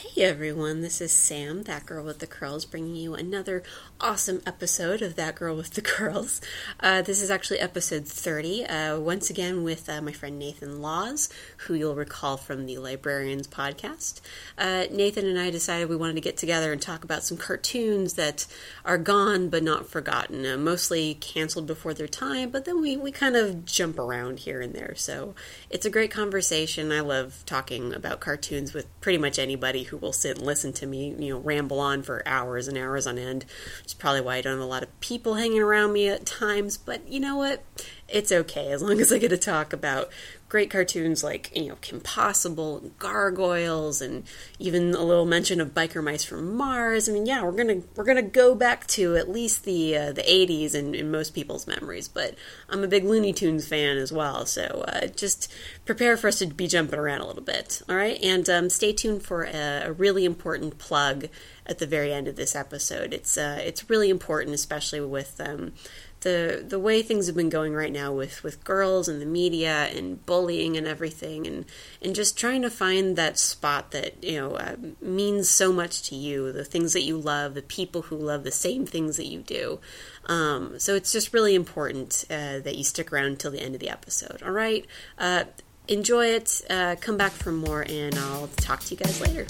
Hey everyone, this is Sam, that girl with the curls, bringing you another awesome episode of That Girl with the Curls. Uh, this is actually episode 30, uh, once again with uh, my friend Nathan Laws, who you'll recall from the Librarians podcast. Uh, Nathan and I decided we wanted to get together and talk about some cartoons that are gone but not forgotten, uh, mostly canceled before their time, but then we, we kind of jump around here and there. So it's a great conversation. I love talking about cartoons with pretty much anybody who will sit and listen to me, you know, ramble on for hours and hours on end. It's probably why I don't have a lot of people hanging around me at times. But you know what? It's okay as long as I get to talk about great cartoons like you know Kim Possible and Gargoyles and even a little mention of Biker Mice from Mars. I mean, yeah, we're gonna we're gonna go back to at least the uh, the '80s in, in most people's memories. But I'm a big Looney Tunes fan as well, so uh, just prepare for us to be jumping around a little bit. All right, and um, stay tuned for a, a, really important plug at the very end of this episode. It's uh, it's really important, especially with um, the the way things have been going right now with with girls and the media and bullying and everything and and just trying to find that spot that you know uh, means so much to you the things that you love the people who love the same things that you do. Um, so it's just really important uh, that you stick around until the end of the episode. All right? Uh, enjoy it. Uh, come back for more and i'll talk to you guys later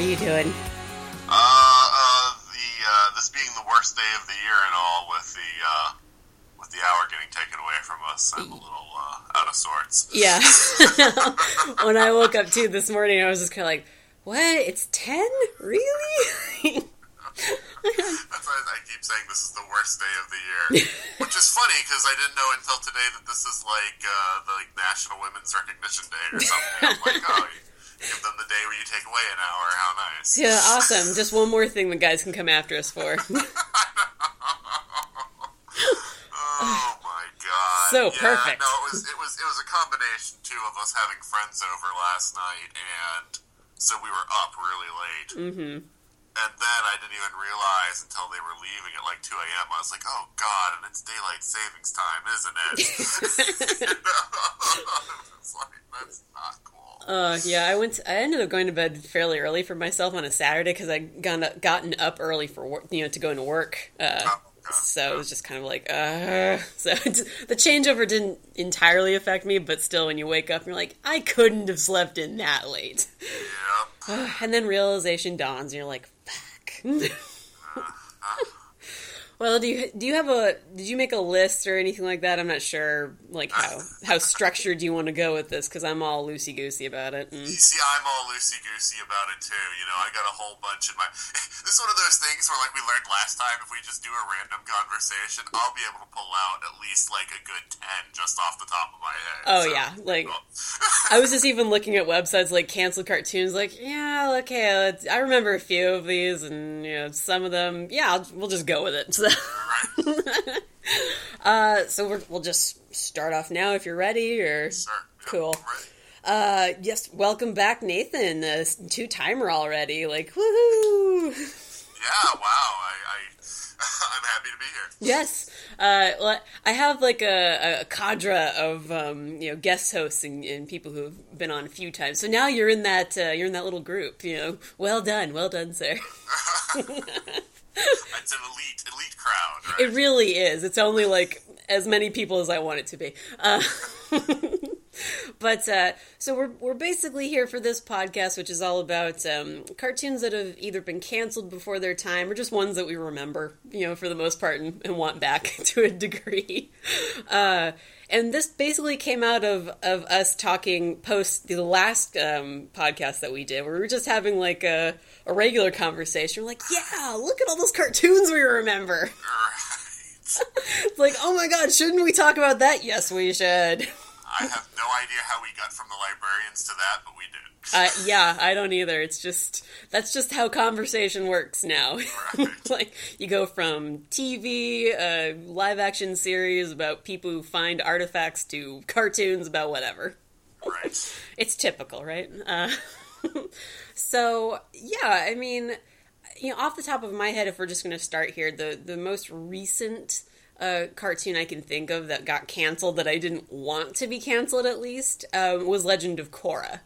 doing good. How are you doing? Uh, uh, the uh, this being the worst day of the year and all, with the uh, with the hour getting taken away from us, I'm a little uh, out of sorts. Yeah. when I woke up too this morning, I was just kind of like, "What? It's ten? Really?" That's why I keep saying this is the worst day of the year, which is funny because I didn't know until today that this is like uh, the like, National Women's Recognition Day or something. I'm like, oh give them the day where you take away an hour. How nice. Yeah, awesome. Just one more thing the guys can come after us for. oh my god. So yeah, perfect. No, it was it was it was a combination too of us having friends over last night and so we were up really late. Mm-hmm. And then I didn't even realize until they were leaving at like 2 a.m. I was like, oh god, and it's daylight savings time, isn't it? it's like, that's not cool. Uh, yeah, I went. To, I ended up going to bed fairly early for myself on a Saturday because I got gotten up early for work, you know, to go into work. Uh, so it was just kind of like, uh. So the changeover didn't entirely affect me, but still, when you wake up, you're like, I couldn't have slept in that late. Yeah. and then realization dawns, and you're like, fuck. Well, do you do you have a did you make a list or anything like that? I'm not sure like how how structured you want to go with this because I'm all loosey goosey about it. And... You see, I'm all loosey goosey about it too. You know, I got a whole bunch in my. this is one of those things where like we learned last time, if we just do a random conversation, I'll be able to pull out at least like a good ten just off the top of my head. Oh so, yeah, like I was just even looking at websites like canceled cartoons. Like yeah, okay, I remember a few of these, and you know some of them. Yeah, I'll, we'll just go with it. So. uh, so we will just start off now if you're ready. Or sure. cool. Uh, yes, welcome back, Nathan. Uh, two timer already. Like woohoo! Yeah, wow. I, I I'm happy to be here. Yes. Uh, well, I have like a, a cadre of um, you know guest hosts and, and, people who've been on a few times. So now you're in that uh, you're in that little group. You know, well done, well done, sir. it's an elite elite crowd. Right? It really is. It's only like as many people as I want it to be. Uh, but uh, so we're we're basically here for this podcast, which is all about um, cartoons that have either been canceled before their time or just ones that we remember, you know, for the most part, and, and want back to a degree. Uh, and this basically came out of of us talking post the last um, podcast that we did, where we were just having like a a regular conversation. We're like, yeah, look at all those cartoons we remember. It's like, oh my god, shouldn't we talk about that? Yes, we should. I have no idea how we got from the librarians to that, but we did. Uh, yeah, I don't either. It's just that's just how conversation works now. Right. like you go from TV, uh, live action series about people who find artifacts to cartoons about whatever. Right. It's typical, right? Uh, so yeah, I mean, you know, off the top of my head, if we're just going to start here, the the most recent uh, cartoon I can think of that got canceled that I didn't want to be canceled at least um, was Legend of Korra.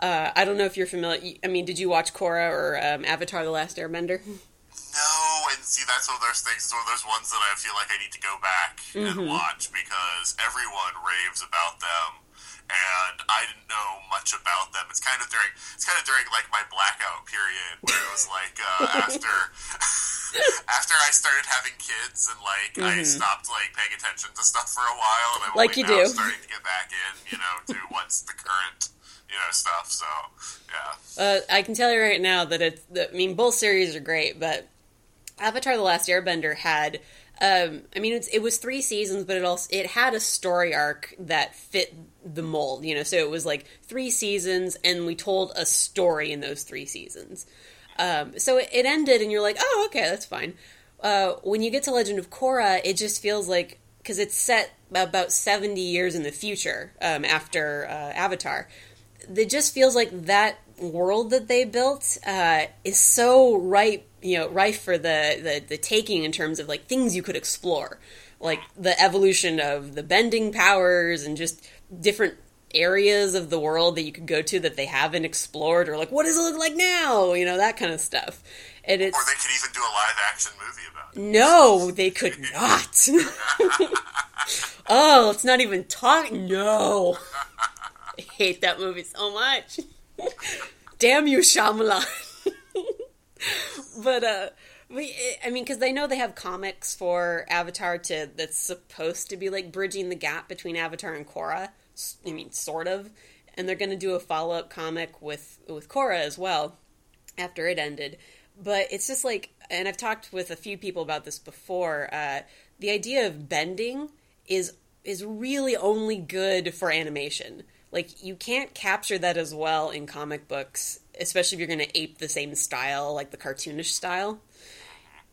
Uh, I don't know if you're familiar. I mean, did you watch Korra or um, Avatar: The Last Airbender? No, and see, that's one of those things. It's one of those ones that I feel like I need to go back and watch because everyone raves about them, and I didn't know much about them. It's kind of during, it's kind of during like my blackout period where it was like uh, after, after I started having kids and like I stopped like paying attention to stuff for a while, and I'm Like only you now do. starting to get back in, you know, to what's the current, you know, stuff. So yeah, Uh, I can tell you right now that it's. I mean, both series are great, but Avatar: The Last Airbender had. Um, I mean, it was three seasons, but it also it had a story arc that fit the mold. You know, so it was like three seasons, and we told a story in those three seasons. Um, so it, it ended, and you're like, oh, okay, that's fine. Uh, when you get to Legend of Korra, it just feels like because it's set about 70 years in the future um, after uh, Avatar it just feels like that world that they built uh, is so ripe, you know, rife for the, the the taking in terms of like things you could explore, like the evolution of the bending powers and just different areas of the world that you could go to that they haven't explored, or like what does it look like now, you know, that kind of stuff. And it's or they could even do a live action movie about it. no, they could not. oh, let's not even talk. No. I hate that movie so much. Damn you, Shyamalan. but, uh, we, I mean, because they know they have comics for Avatar to that's supposed to be like bridging the gap between Avatar and Korra. I mean, sort of, and they're going to do a follow up comic with with Korra as well after it ended. But it's just like, and I've talked with a few people about this before. Uh, the idea of bending is is really only good for animation. Like you can't capture that as well in comic books, especially if you're going to ape the same style, like the cartoonish style.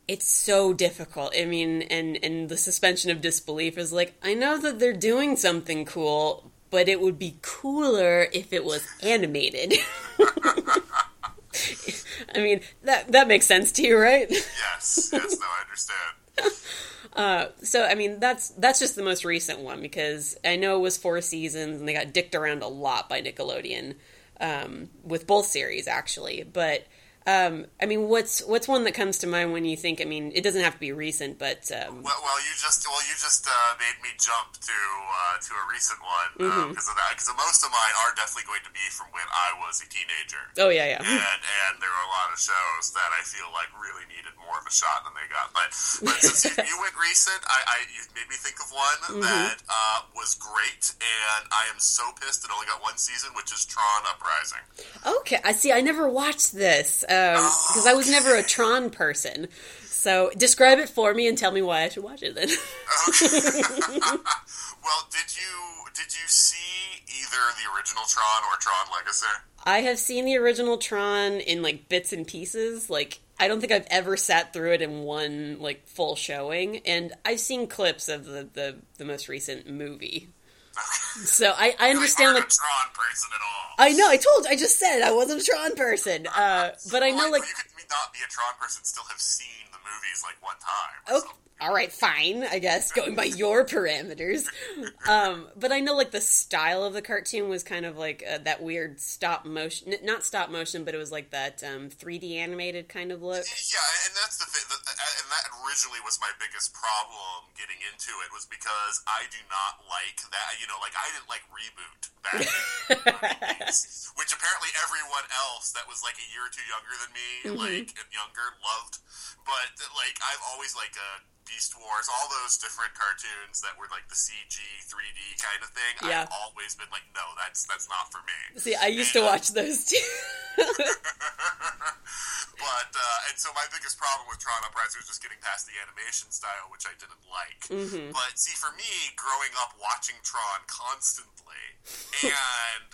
It's so difficult. I mean, and and the suspension of disbelief is like, I know that they're doing something cool, but it would be cooler if it was animated. I mean, that that makes sense to you, right? Yes, yes, no, I understand. so I mean that's that's just the most recent one because I know it was four seasons and they got dicked around a lot by Nickelodeon um, with both series actually. But um, I mean, what's what's one that comes to mind when you think? I mean, it doesn't have to be recent, but um, Well, well, you just well, you just uh, made me jump to uh, to a recent one because of that. Because most of mine are definitely going to be from when I was a teenager, oh yeah, yeah, and and there were a lot of shows that I feel like really needed more of a shot than they got. But but since you, you went recent, I, I you made me think of one that uh, was great, and I am so pissed it only got one season, which is Tron Uprising. Okay, I see. I never watched this Um, because I was never a Tron person. So describe it for me and tell me why I should watch it then. Well, did you did you see either the original Tron or Tron Legacy? I have seen the original Tron in like bits and pieces. Like I don't think I've ever sat through it in one like full showing, and I've seen clips of the the, the most recent movie. So I, I understand like like a Tron person at all. I know I told I just said I wasn't a Tron person, uh, but I know like you could not be a Tron person, still have seen movies like one time. or Oh, something. all right, fine. I guess going by your parameters. Um, but I know like the style of the cartoon was kind of like uh, that weird stop motion, not stop motion, but it was like that um, 3D animated kind of look. Yeah, and that's the thing, and that originally was my biggest problem getting into it was because I do not like that. You know, like I didn't like reboot back, in the 90s, which apparently everyone else that was like a year or two younger than me, like and younger, loved. But like I've always like uh, Beast Wars, all those different cartoons that were like the CG, 3D kind of thing. Yeah. I've always been like, no, that's that's not for me. See, I used to watch those too. But But uh, and so my biggest problem with Tron Uprising was just getting past the animation style, which I didn't like. Mm-hmm. But see, for me, growing up watching Tron constantly and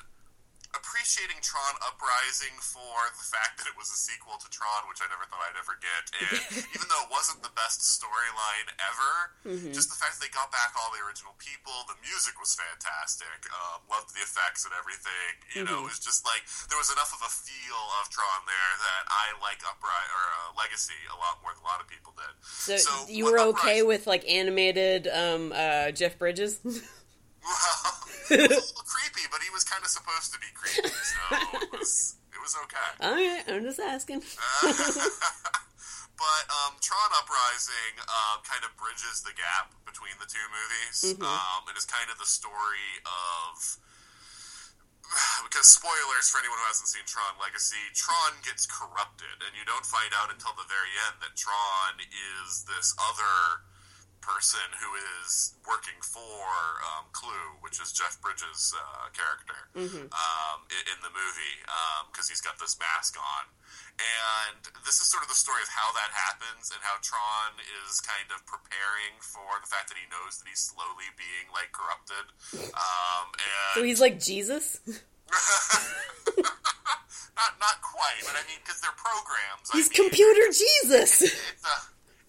appreciating Tron Uprising for the fact that it was a sequel to Tron, which I never thought I'd ever get. And even though it wasn't the best storyline ever, Mm-hmm. just the fact that they got back all the original people, the music was fantastic. Um, loved the effects and everything. You know, it was just like there was enough of a feel of Tron there that I like Uprising or uh, Legacy a lot more than a lot of people did. So, So, you were okay Uprising- with like animated um, uh, Jeff Bridges? Well, it was a little creepy, but he was kind of supposed to be creepy, so it was it was okay. okay, I'm just asking. But um, Tron Uprising um, kind of bridges the gap between the two movies. Um, it is kind of the story of because spoilers for anyone who hasn't seen Tron Legacy, Tron gets corrupted, and you don't find out until the very end that Tron is this other person who is working for um, Clu, which is Jeff Bridges' uh, character um, i- in the movie, because he's got this mask on. And this is sort of the story of how that happens and how Tron is kind of preparing for the fact that he knows that he's slowly being like corrupted. Um, and So he's like Jesus. not not quite, but I mean because they're programs. He's I mean, computer Jesus. It's a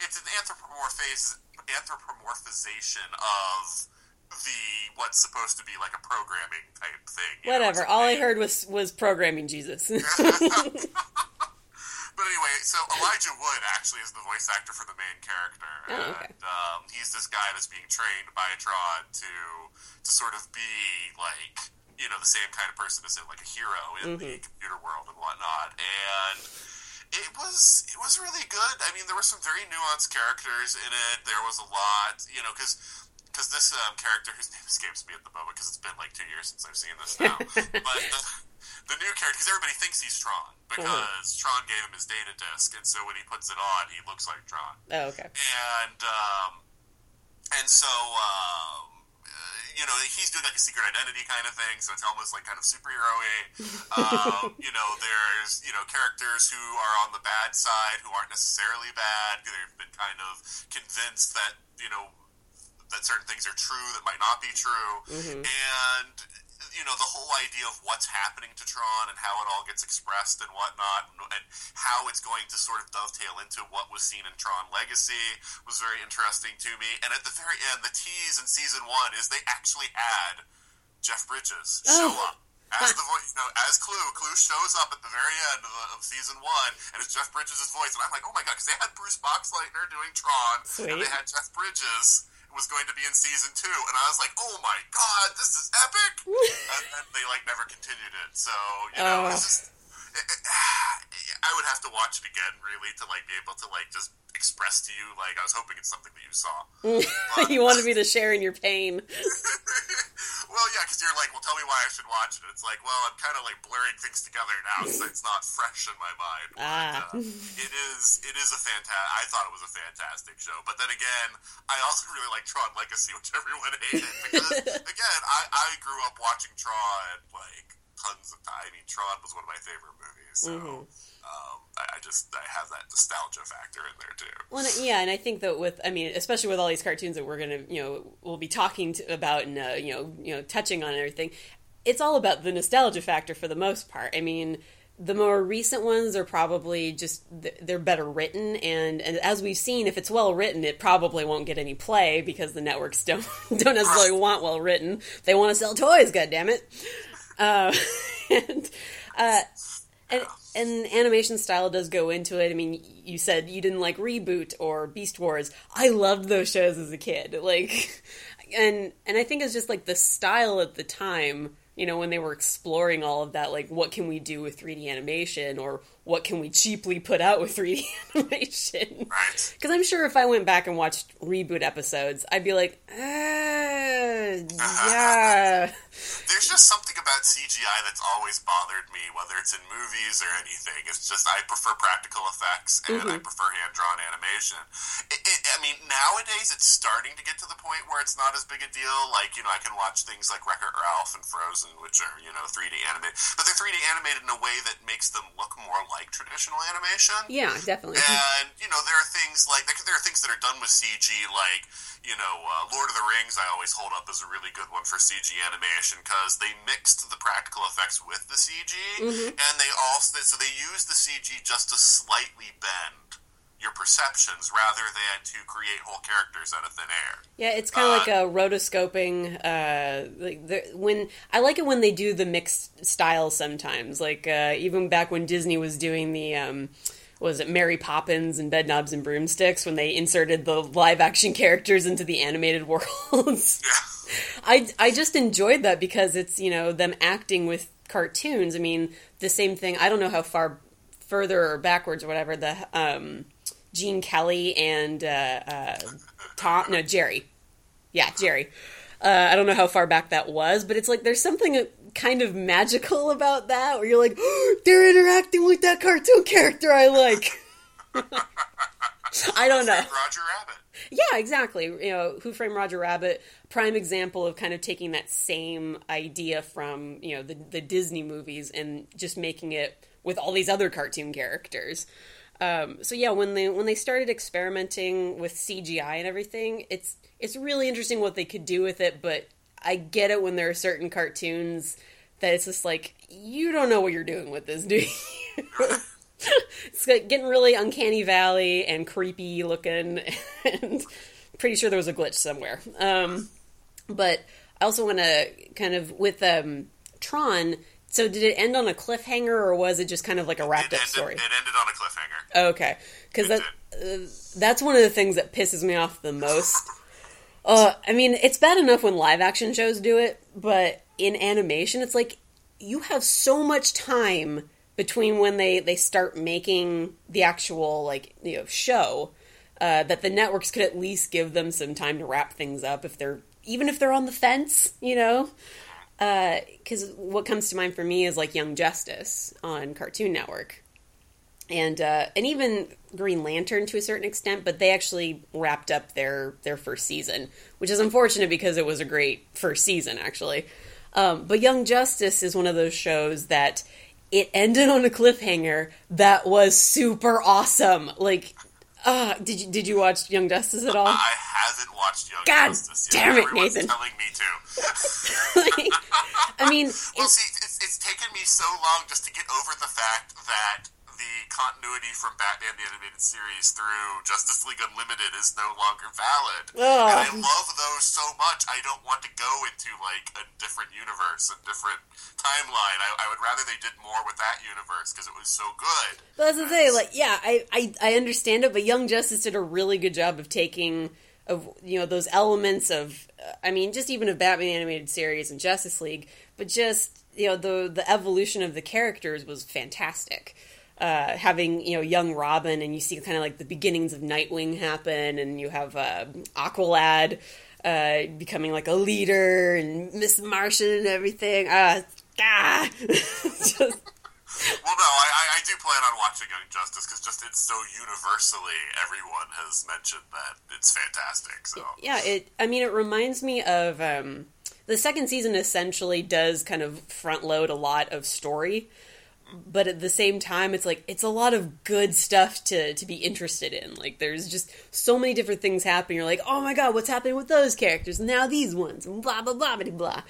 it's an anthropomorphis anthropomorphization of the what's supposed to be like a programming type thing. you know, Whatever. All I heard was was programming Jesus. But anyway, so Elijah Wood actually is the voice actor for the main character, Oh, okay. and um, he's this guy that's being trained by Tron to to sort of be like you know the same kind of person as like a hero in the Mm-hmm. computer world and whatnot. And it was it was really good. I mean, there were some very nuanced characters in it. There was a lot, you know, because. Because this um, character, whose name escapes me at the moment, because it's been like two years since I've seen this now, but the, the new character, because everybody thinks he's Tron, because Tron gave him his data disc, and so when he puts it on, he looks like Tron oh, okay. and um, and so um, you know he's doing like a secret identity kind of thing, so it's almost like kind of superhero-y. um, you know, there's you know characters who are on the bad side who aren't necessarily bad. They've been kind of convinced that you know that certain things are true that might not be true, and you know the whole idea of what's happening to Tron and how it all gets expressed and whatnot, and, and how it's going to sort of dovetail into what was seen in Tron Legacy was very interesting to me. And at the very end, the tease in season one is they actually had Jeff Bridges show Oh. up. As the voice, you know, as Clu, Clu shows up at the very end of, the, of season one, and it's Jeff Bridges' voice, and I'm like, oh my god, because they had Bruce Boxleitner doing Tron, and they had Jeff Bridges was going to be in season two, and I was like, oh my god, this is epic, and then they like never continued it. So you know, it's Oh. just. I would have to watch it again, really, to like be able to like just express to you. Like I was hoping it's something that you saw. you wanted me to share in your pain. well, yeah, because you're like, well, tell me why I should watch it. It's like, well, I'm kind of like blurring things together now, so it's not fresh in my mind. But, Ah. uh, it is. It is a fantastic. I thought it was a fantastic show, but then again, I also really like Tron Legacy, which everyone hated because, again, I, I grew up watching Tron like tons of time. I mean, Tron was one of my favorite movies, so. Um, I, I just I have that nostalgia factor in there too. Well, yeah, and I think that with, I mean, especially with all these cartoons that we're gonna, you know, we'll be talking to, about and uh, you know, you know, touching on and everything. It's all about the nostalgia factor for the most part. I mean, the more recent ones are probably just they're better written, and, and as we've seen, if it's well written, it probably won't get any play because the networks don't don't necessarily want well written. They want to sell toys. God damn it. Uh, and uh, and and animation style does go into it. I mean, you said you didn't like Reboot or Beast Wars. I loved those shows as a kid. Like, and and I think it's just like the style at the time. You know, when they were exploring all of that, like what can we do with 3D animation, or what can we cheaply put out with 3D animation? Right. Because I'm sure if I went back and watched reboot episodes, I'd be like, uh, yeah. There's just something about CGI that's always bothered me, whether it's in movies or anything. It's just I prefer practical effects and mm-hmm. I prefer hand drawn animation. It, it, I mean, nowadays it's starting to get to the point where it's not as big a deal. Like you know, I can watch things like Wreck Ralph and Frozen, which are you know 3D animated, but they're 3D animated in a way that makes them look more like traditional animation. Yeah, definitely. And you know, there are things like there are things that are done with CG, like you know, uh, Lord of the Rings. I always hold up as a really good one for CG animation because they mixed the practical effects with the CG, mm-hmm. and they also so they used the CG just to slightly bend your perceptions rather than to create whole characters out of thin air. Yeah, it's kind of uh, like a rotoscoping. Uh, like the, when I like it when they do the mixed styles sometimes. Like uh, even back when Disney was doing the. Um, was it Mary Poppins and Bedknobs and Broomsticks when they inserted the live action characters into the animated worlds? Yeah. I, I just enjoyed that because it's, you know, them acting with cartoons. I mean, the same thing, I don't know how far further or backwards or whatever, the um, Gene Kelly and uh, uh, Tom, no, Jerry. Yeah, Jerry. Uh, I don't know how far back that was, but it's like there's something kind of magical about that where you're like, oh, they're interacting with that cartoon character I like. I don't know. Roger Rabbit. Yeah, exactly. You know, Who Framed Roger Rabbit, prime example of kind of taking that same idea from, you know, the, the Disney movies and just making it with all these other cartoon characters. Um, so yeah, when they when they started experimenting with CGI and everything, it's it's really interesting what they could do with it. But I get it when there are certain cartoons that it's just like you don't know what you're doing with this, do you? it's getting really uncanny valley and creepy looking, and pretty sure there was a glitch somewhere. Um, but I also want to kind of with um, Tron. So did it end on a cliffhanger, or was it just kind of like a wrapped up story? It ended on a cliffhanger. Okay, because that uh, that's one of the things that pisses me off the most. Uh, I mean, it's bad enough when live action shows do it, but in animation, it's like you have so much time between when they they start making the actual like you know show uh, that the networks could at least give them some time to wrap things up if they're even if they're on the fence, you know. Because uh, what comes to mind for me is like Young Justice on Cartoon Network, and uh, and even Green Lantern to a certain extent, but they actually wrapped up their their first season, which is unfortunate because it was a great first season actually. Um, but Young Justice is one of those shows that it ended on a cliffhanger that was super awesome. Like, uh, did you did you watch Young Justice at all? I haven't watched Young God Justice. Yet. damn it, Everyone's Nathan! Telling me to. like, I mean, well, see, it's, it's taken me so long just to get over the fact that the continuity from Batman the Animated Series through Justice League Unlimited is no longer valid. Oh. And I love those so much. I don't want to go into like a different universe, a different timeline. I, I would rather they did more with that universe because it was so good. But as I say, like, yeah, I, I I understand it, but Young Justice did a really good job of taking of you know those elements of I mean just even of Batman animated series and Justice League, but just you know the the evolution of the characters was fantastic uh, having you know young Robin, and you see kind of like the beginnings of Nightwing happen, and you have uh, Aqualad uh, becoming like a leader, and Miss Martian and everything. Uh, ah, just... Well, no, I, I do plan on watching Young Justice because just it's so universally everyone has mentioned that it's fantastic. So yeah, it. I mean, it reminds me of um, the second season. Essentially, does kind of front load a lot of story but at the same time it's like it's a lot of good stuff to to be interested in. Like there's just so many different things happening. You're like oh my god what's happening with those characters? Now these ones and blah blah blah blah blah.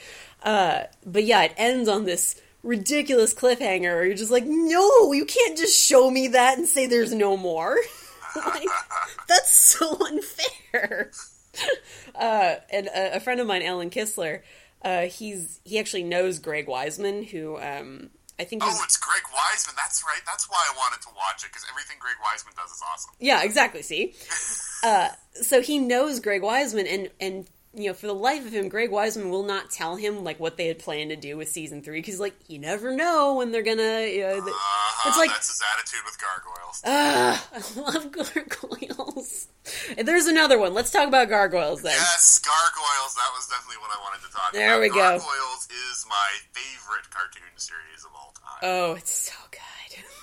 Uh, but yeah it ends on this ridiculous cliffhanger where you're just like no you can't just show me that and say there's no more. Like that's so unfair. Uh, and a, a, friend of mine alan kistler uh, he's he actually knows greg weisman who um, I think. Oh, it's Greg Weisman. That's right. That's why I wanted to watch it because everything Greg Weisman does is awesome. Yeah, exactly. See, uh, so he knows Greg Weisman, and and you know, for the life of him, Greg Weisman will not tell him like what they had planned to do with season three because like you never know when they're gonna. You know, uh-huh, it's like that's his attitude with gargoyles. Ah, uh, I love gargoyles. There's another one. Let's talk about gargoyles then. Yes, gargoyles. That was definitely what I wanted to talk there about. we gargoyles go. Gargoyles is is my favorite cartoon series of all time. Oh, it's so good.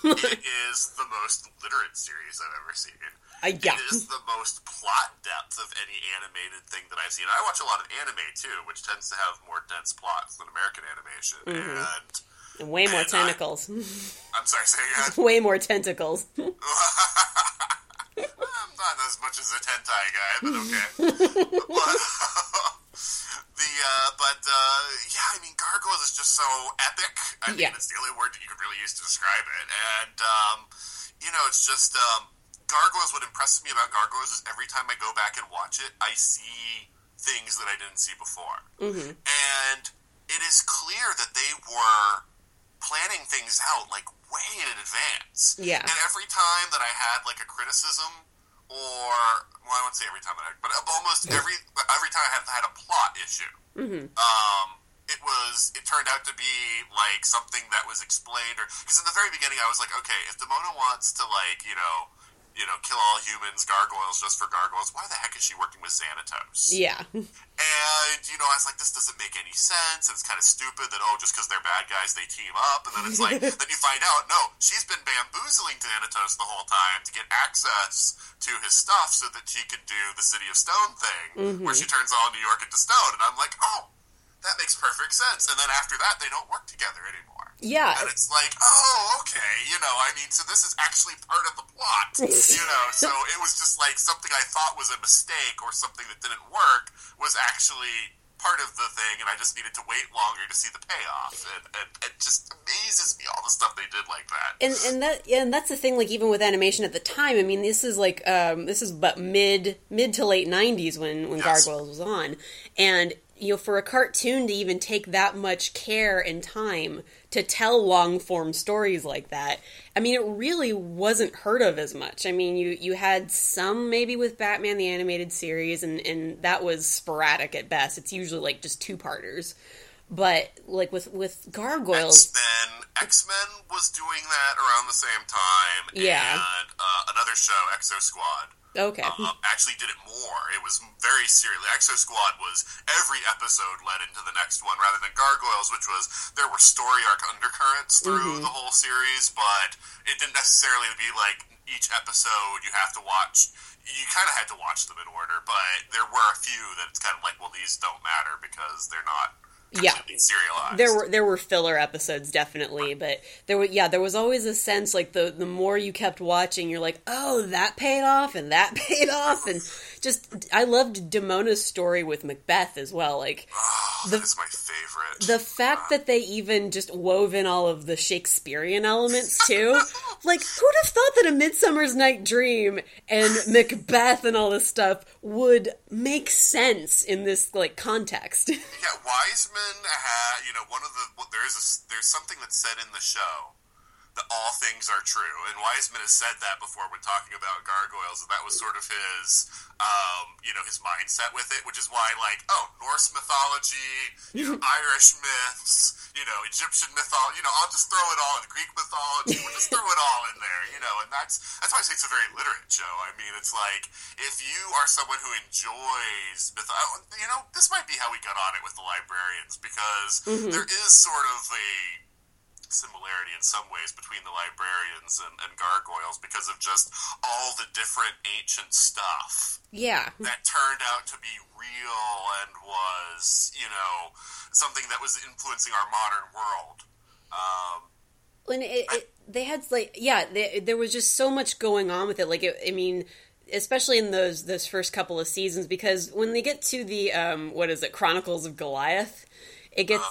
it is the most literate series I've ever seen. Uh, yeah. It is the most plot depth of any animated thing that I've seen. I watch a lot of anime too, which tends to have more dense plots than American animation. Mm-hmm. And way more And I- tentacles. I'm sorry, say again. way more tentacles. I'm not as much as a Tentai guy, but okay. but, the uh, but uh, yeah, I mean, Gargoyles is just so epic. I mean, Yeah. it's the only word that you could really use to describe it. And um, you know, it's just um, Gargoyles. What impresses me about Gargoyles is every time I go back and watch it, I see things that I didn't see before, hmm and it is clear that they were planning things out like way in advance. Yeah. And every time that I had like a criticism, or well, I wouldn't say every time that I, but almost every every time I had had a plot issue, hmm um, it was it turned out to be like something that was explained, or because in the very beginning I was like, okay, if Demona wants to like you know. You know, kill all humans, gargoyles, just for gargoyles. Why the heck is she working with Xanatos? Yeah. And, you know, I was like, this doesn't make any sense. It's kind of stupid that, oh, just because they're bad guys, they team up. And then it's like, then you find out, no, she's been bamboozling Xanatos the whole time to get access to his stuff so that she could do the City of Stone thing, where mm-hmm. she turns all New York into stone. And I'm like, oh, that makes perfect sense. And then after that, they don't work together anymore. Yeah. And it's like, oh, okay, you know, I mean, so this is actually part of the plot, you know. So it was just like something I thought was a mistake or something that didn't work was actually part of the thing, and I just needed to wait longer to see the payoff. And, and it just amazes me all the stuff they did like that. and and that yeah, and that's the thing like even with animation at the time i mean this is like um this is but mid mid to late 90s when when Yes. gargoyles was on and you know for a cartoon to even take that much care and time to tell long form stories like that i mean it really wasn't heard of as much i mean you you had some maybe with batman the animated series and and that was sporadic at best it's usually like just two parters but like with with gargoyles X Men, X Men was doing that around the same time. Yeah. And uh, another show, Exo Squad. Okay um, actually did it more. It was very serious. Exo Squad was every episode led into the next one, rather than Gargoyles, which was there were story arc undercurrents through the whole series, but it didn't necessarily be like each episode you have to watch. You kind of had to watch them in order, but there were a few that it's kind of like, well, these don't matter because they're not Yeah. serialized. there were there were filler episodes definitely but there were yeah there was always a sense like the the more you kept watching you're like oh that paid off and that paid off and just i loved demona's story with macbeth as well like oh, the- that is my favorite. the fact that they even just wove in all of the shakespearean elements too like who'd have thought that a midsummer's night dream and macbeth and all this stuff would make sense in this like context Yeah, Weisman had, you know, one of the well, there is a, there's something that's said in the show all things are true, and Weisman has said that before when talking about gargoyles. And that was sort of his, um, you know, his mindset with it, which is why, like, oh, Norse mythology, you know, Irish myths, you know, Egyptian mythology, you know, I'll just throw it all in Greek mythology. We'll just throw it all in there, you know, and that's that's why I say it's a very literate show. I mean, it's like if you are someone who enjoys myth, you know, this might be how we got on it with the librarians because there is sort of a similarity in some ways between the librarians and, and gargoyles because of just all the different ancient stuff yeah. that turned out to be real and was, you know, something that was influencing our modern world. Um, and it, it, they had like yeah they, there was just so much going on with it. Like it, i mean especially in those those first couple of seasons because when they get to the um what is it chronicles of goliath it gets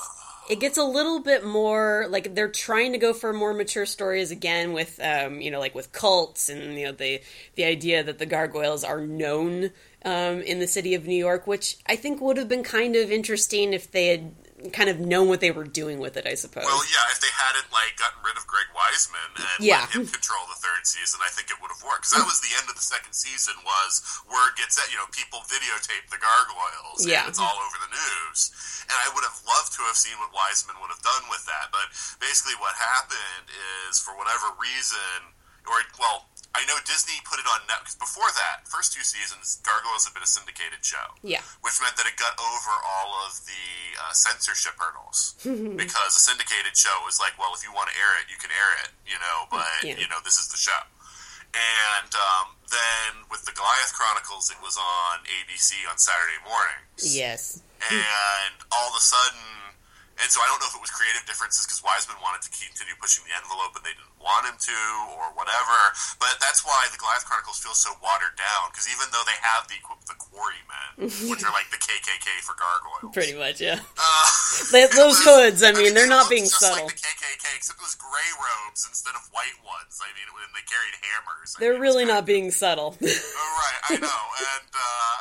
it gets a little bit more like they're trying to go for more mature stories again with um you know like with cults and you know the the idea that the gargoyles are known um in the city of new york which i think would have been kind of interesting if they had kind of known what they were doing with it i suppose well, yeah, if they hadn't like gotten rid of Greg Weisman and Yeah. let him control the third season, I think it would have worked. Because that was the end of the second season. Was word gets out, you know, people videotape the gargoyles, Yeah. and it's all over the news. And I would have loved to have seen what Weisman would have done with that. But basically, what happened is, for whatever reason, or well, I know Disney put it on Netflix. Before that, first two seasons, Gargoyles had been a syndicated show. Yeah. Which meant that it got over all of the uh, censorship hurdles. because a syndicated show was like, well, if you want to air it, you can air it, you know, but, Yeah. you know, this is the show. And um, then with the Goliath Chronicles, it was on ABC on Saturday mornings Yes. and all of a sudden, and so I don't know if it was creative differences because Weisman wanted to continue pushing the envelope and they didn't want him to, or whatever. But that's why the Goliath Chronicles feel so watered down because even though they have the the Quarrymen, which are like the KKK for gargoyles, Pretty much, yeah. uh, They- those was- hoods, I mean, they're it not being just subtle. Like the KKK, except it was gray robes instead of white ones. I mean, and they carried hammers. I They're mean, really not being subtle. Oh, right, I know, and uh,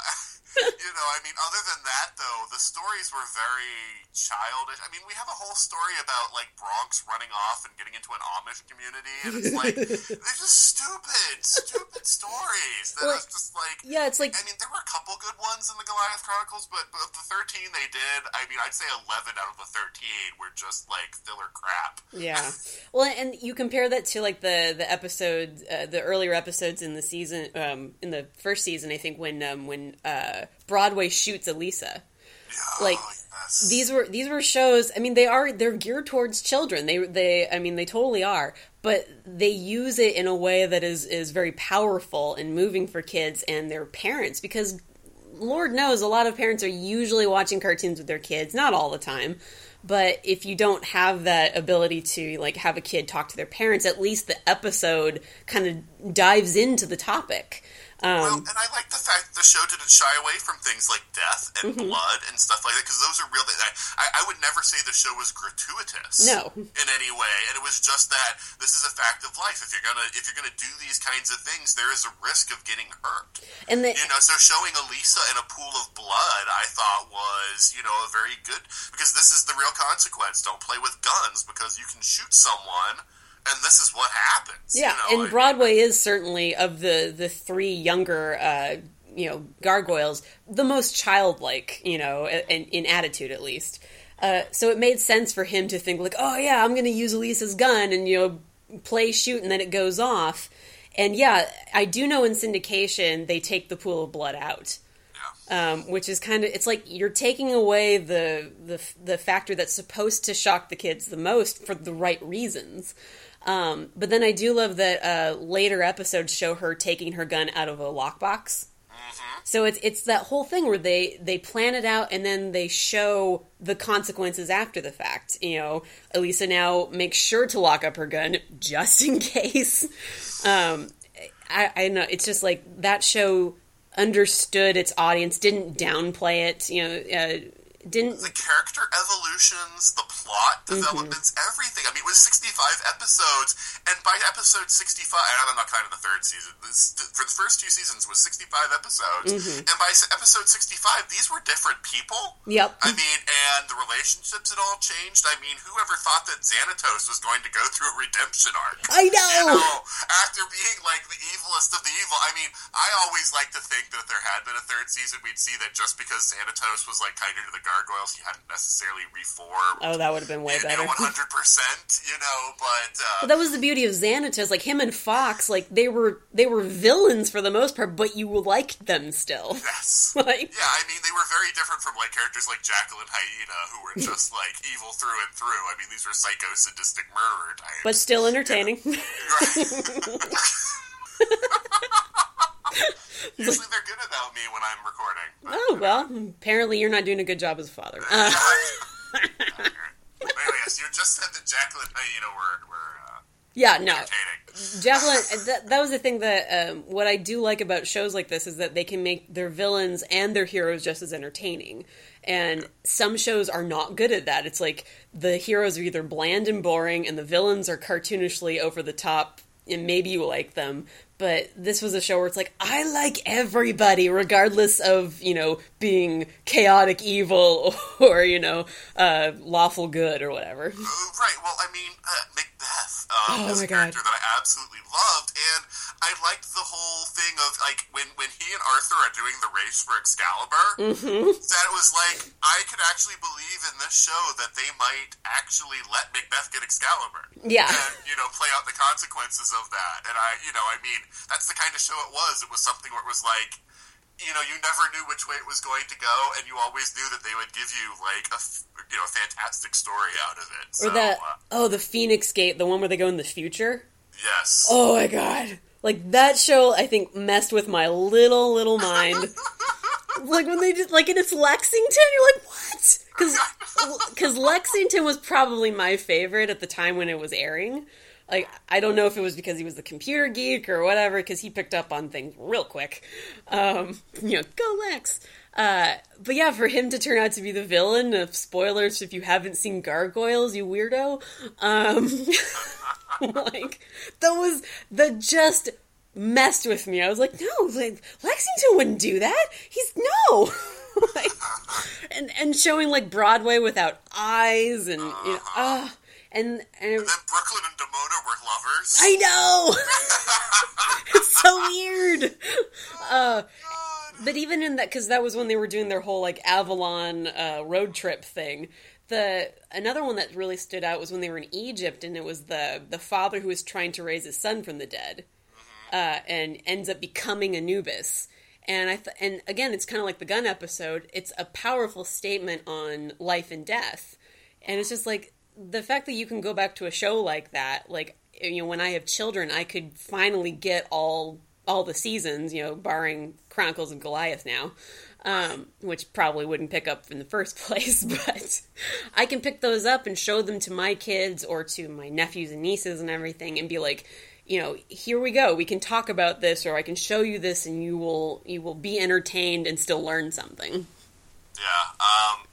you know, I mean, other than that, though, the stories were very childish. I mean, we have a whole story about like Bronx running off and getting into an Amish community, and it's like they're just stupid, stupid stories. That Well, was just like. yeah, it's like I mean, there were a couple good ones in the Goliath Chronicles, but, but of the 13 they did, I mean, I'd say 11 out of the 13 were just like filler crap. Yeah. Well, and you compare that to like the the episode, uh, the earlier episodes in the season, um, in the first season, I think when um, when uh, Broadway shoots Elisa. Yeah, Like, yes. These were these were shows. I mean, they are they're geared towards children. They they I mean they totally are. But they use it in a way that is is very powerful and moving for kids and their parents because Lord knows a lot of parents are usually watching cartoons with their kids, not all the time. But if you don't have that ability to like have a kid talk to their parents, at least the episode kind of dives into the topic. Well, Um, and I like the fact that the show didn't shy away from things like death and Mm-hmm. blood and stuff like that because those are real. I, I- I would never say the show was gratuitous, No. in any way, and it was just that this is a fact of life. If you're gonna if you're gonna do these kinds of things, there is a risk of getting hurt. and the, You know, so showing Elisa in a pool of blood, I thought was you know a very good because this is the real consequence. Don't play with guns because you can shoot someone. And this is what happens. Yeah, you know? I and mean, Broadway is certainly of the the three younger, uh, you know, gargoyles, the most childlike, you know, in, in attitude at least. Uh, so it made sense for him to think like, oh yeah, I'm going to use Elisa's gun and you know play shoot, and then it goes off. And yeah, I do know in syndication they take the pool of blood out yeah. um, which is kind of it's like you're taking away the the the factor that's supposed to shock the kids the most for the right reasons. Um, but then I do love that uh, later episodes show her taking her gun out of a lockbox. So it's it's that whole thing where they they plan it out and then they show the consequences after the fact. You know, Elisa now makes sure to lock up her gun just in case. Um, I, I know it's just like that show understood its audience, didn't downplay it. You know, uh, didn't the character evolutions, the plot Mm-hmm. developments, everything. I mean, it was 65 episodes, and by episode 65, and I'm not counting the third season, this, for the first two seasons was 65 episodes, Mm-hmm. and by episode 65, these were different people. Yep. I mean, and the relationships had all changed. I mean, whoever thought that Xanatos was going to go through a redemption arc? I You know. know, after being like the evilest of the evil. I mean, I always like to think that if there had been a third season, we'd see that just because Xanatos was like kinder to the gargoyles, he hadn't necessarily reformed. Oh, that would have been way better. know, 100%, you know, but, uh, But that was the beauty of Xanatos. Like him and Fox, like they were they were villains for the most part, but you liked them still. yes. like Yeah, I mean, they were very different from like characters like Jackal and Hyena, who were just like evil through and through. I mean, these were psycho sadistic murderer types. but still entertaining. Usually they're good about me when I'm recording. but, oh well, apparently you're not doing a good job as a father. Uh, yes, you just said that Jacqueline Hyena were, were uh, yeah, no. Jacqueline, that, that was the thing that um, what I do like about shows like this is that they can make their villains and their heroes just as entertaining. And some shows are not good at that. It's like the heroes are either bland and boring, and the villains are cartoonishly over the top, and maybe you like them. But this was a show where it's like I like everybody, regardless of you know being chaotic evil or you know uh, lawful good or whatever. Uh, Right. Well, I mean, uh, Uh, um, Oh my God. that I absolutely loved, and I liked the whole thing of like when when he and Arthur are doing the race for Excalibur. Mm-hmm. That it was like I could actually believe in this show that they might actually let Macbeth get Excalibur. Yeah. and you know play out the consequences of that. And I, you know, I mean, that's the kind of show it was. It was something where it was like you know, you never knew which way it was going to go, and you always knew that they would give you like a you know a fantastic story out of it. So, Or that uh, oh the Phoenix Gate, the one where they go in the future. yes, Oh my god. Like that show I think messed with my little little mind. like when they just like and it's Lexington, you're like, what? Cause, Cause Lexington was probably my favorite at the time when it was airing. Like I don't know if it was because he was the computer geek or whatever, because he picked up on things real quick. Um, you know, go Lex. Uh, but yeah, for him to turn out to be the villain of spoilers if you haven't seen Gargoyles, you weirdo. Um, like that was that just messed with me. I was like, no, like Lexington wouldn't do that. He's no. like, and and showing like Broadway without eyes and you know, uh, and and then Brooklyn and Demona were lovers. I know it's so weird. Uh, but even in that, because that was when they were doing their whole like Avalon uh, road trip thing. The another one that really stood out was when they were in Egypt, and it was the the father who was trying to raise his son from the dead, uh, and ends up becoming Anubis. And I th- and again, it's kind of like the gun episode. It's a powerful statement on life and death, and it's just like the fact that you can go back to a show like that. Like you know, when I have children, I could finally get all all the seasons. You know, barring Chronicles of Goliath now, um, which probably wouldn't pick up in the first place. But I can pick those up and show them to my kids or to my nephews and nieces and everything, and be like, you know, here we go. We can talk about this, or I can show you this, and you will you will be entertained and still learn something. Yeah. Um,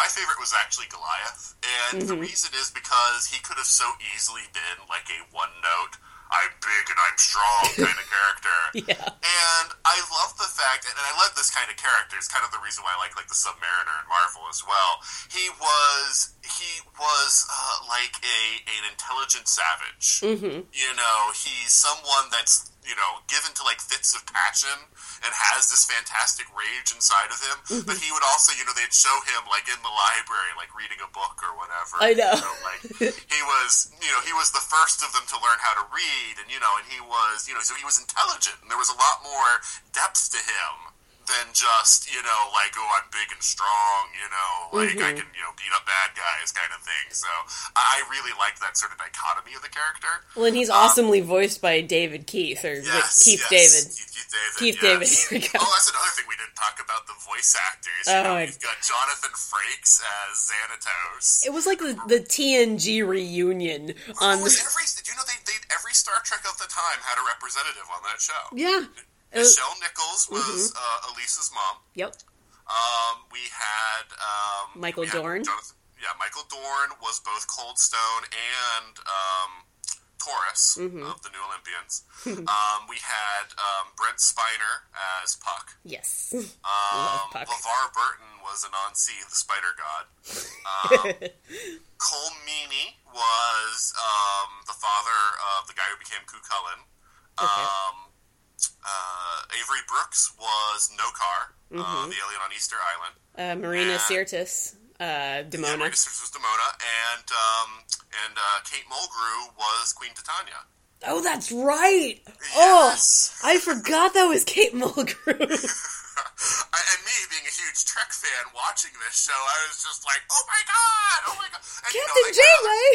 my favorite was actually Goliath, and the reason is because he could have so easily been like a one note, I'm big and I'm strong kind of character. Yeah. And I love the fact, and I love this kind of character. It's kind of the reason why I like like the Submariner in Marvel as well. He was he was uh, like a an intelligent savage. Mm-hmm. You know, he's someone that's you know given to like fits of passion and has this fantastic rage inside of him. Mm-hmm. But he would also, you know, they'd show him like in the library, like reading a book or whatever. I know. You know, like he was, you know, he was the first of them to learn how to read, and you know, and he was, you know, so he was intelligent, and there was a lot more depth to him than just, you know, like oh, I'm big and strong, you know, like I Mhm. can, you know, beat up bad guys, kind of thing. So I really like that sort of dichotomy of the character. Well, and he's awesomely voiced by David Keith or Yes, Keith yes. David. Keith, David. Keith yes. David, here we go. Oh, that's another thing we didn't talk about the voice actors. You Oh, know, I- we've got Jonathan Frakes as Xanatos. It was like the, the TNG reunion on Who was the every? Did you know they, they every Star Trek of the time had a representative on that show? yeah. Nichelle Nichols was uh, Elisa's mom. yep. Um, we had um, Michael we had Dorn. Jonathan- yeah, Michael Dorn was both Cold Stone and um, Taurus Mm-hmm. of the New Olympians. um, we had um, Brent Spiner as Puck. Yes. Um, Puck. LeVar Burton was Anansi, the Spider God. Um, Colm Meaney was um, the father of the guy who became Cú Chulainn. Okay. Uh, Avery Brooks was Nokkar, uh, Mm-hmm. the alien on Easter Island. Uh, Marina. Sirtis, uh, Yeah, Demona. Marcus was Demona, and um, and uh, Kate Mulgrew was Queen Titania. Oh, that's right. Oh, Yes. I forgot that was Kate Mulgrew. And me being a huge Trek fan, watching this show, I was just like, "Oh my god! Oh my god!" And, you know, Captain had other- Janeway.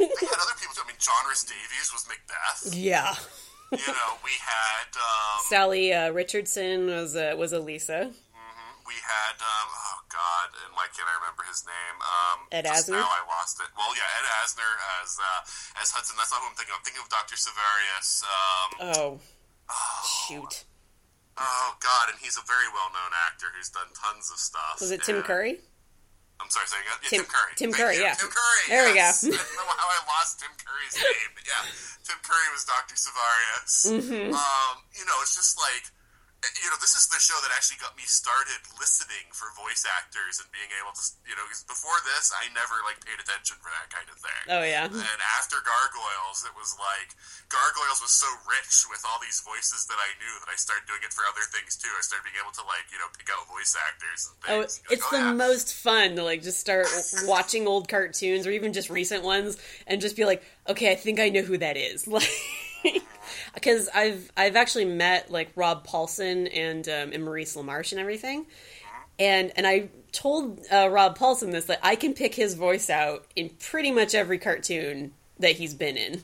They had other people. I mean, John Rhys Davies was Macbeth. yeah. You know, we had um, Salli uh, Richardson was uh, was Elisa. mhm, we had um, oh god, and why can't I remember his name? Um, Ed Asner? Now I lost it. Well, yeah, Ed Asner as uh, as Hudson. That's not who I'm thinking of. I'm thinking of Doctor Sevarius. Um, Oh, shoot. oh god, and he's a very well known actor who's done tons of stuff. Was it Tim And- Curry? I'm sorry, again. Yeah, Tim- Tim, Curry. Tim Curry, yeah. Tim Curry. There we go. I don't know how I lost Tim Curry's name. But yeah, Tim Curry was Doctor Sevarius. Mm-hmm. Um, you know, it's just like you know, this is the show that actually got me started listening for voice actors and being able to, you know, because before this, I never like paid attention for that kind of thing. Oh yeah. And after Gargoyles, it was like Gargoyles was so rich with all these voices that I knew that I started doing it for other things too. I started being able to like, you know, pick out voice actors and Oh, things. it's Like, the oh, yeah. most fun to like just start watching old cartoons or even just recent ones and just be like, okay, I think I know who that is. Like, because I've I've actually met like Rob Paulsen and um, and Maurice LaMarche and everything, and and I told uh, Rob Paulsen this that I can pick his voice out in pretty much every cartoon that he's been in.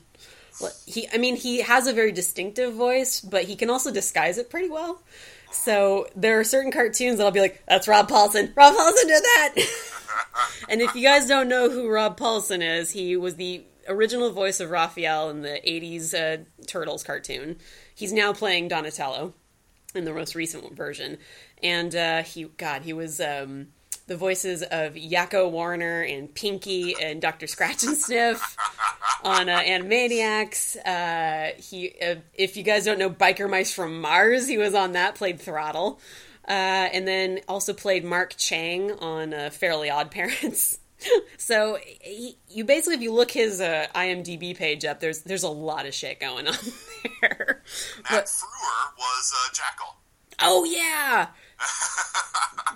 He, I mean, he has a very distinctive voice, but he can also disguise it pretty well. So there are certain cartoons that I'll be like, "That's Rob Paulsen. Rob Paulsen did that." and if you guys don't know who Rob Paulsen is, he was the original voice of Raphael in the '80s uh, Turtles cartoon. He's now playing Donatello in the most recent version, and uh, he, God, he was. Um, the voices of Yakko Warner and Pinky and Dr. Scratchansniff on uh, Animaniacs. Uh, he, uh, if you guys don't know Biker Mice from Mars, he was on that. Played Throttle, uh, and then also played Mark Chang on uh, Fairly Odd Parents. so he, you basically, if you look his uh, IMDb page up, there's there's a lot of shit going on there. Matt But Frewer was uh, Jackal. oh yeah,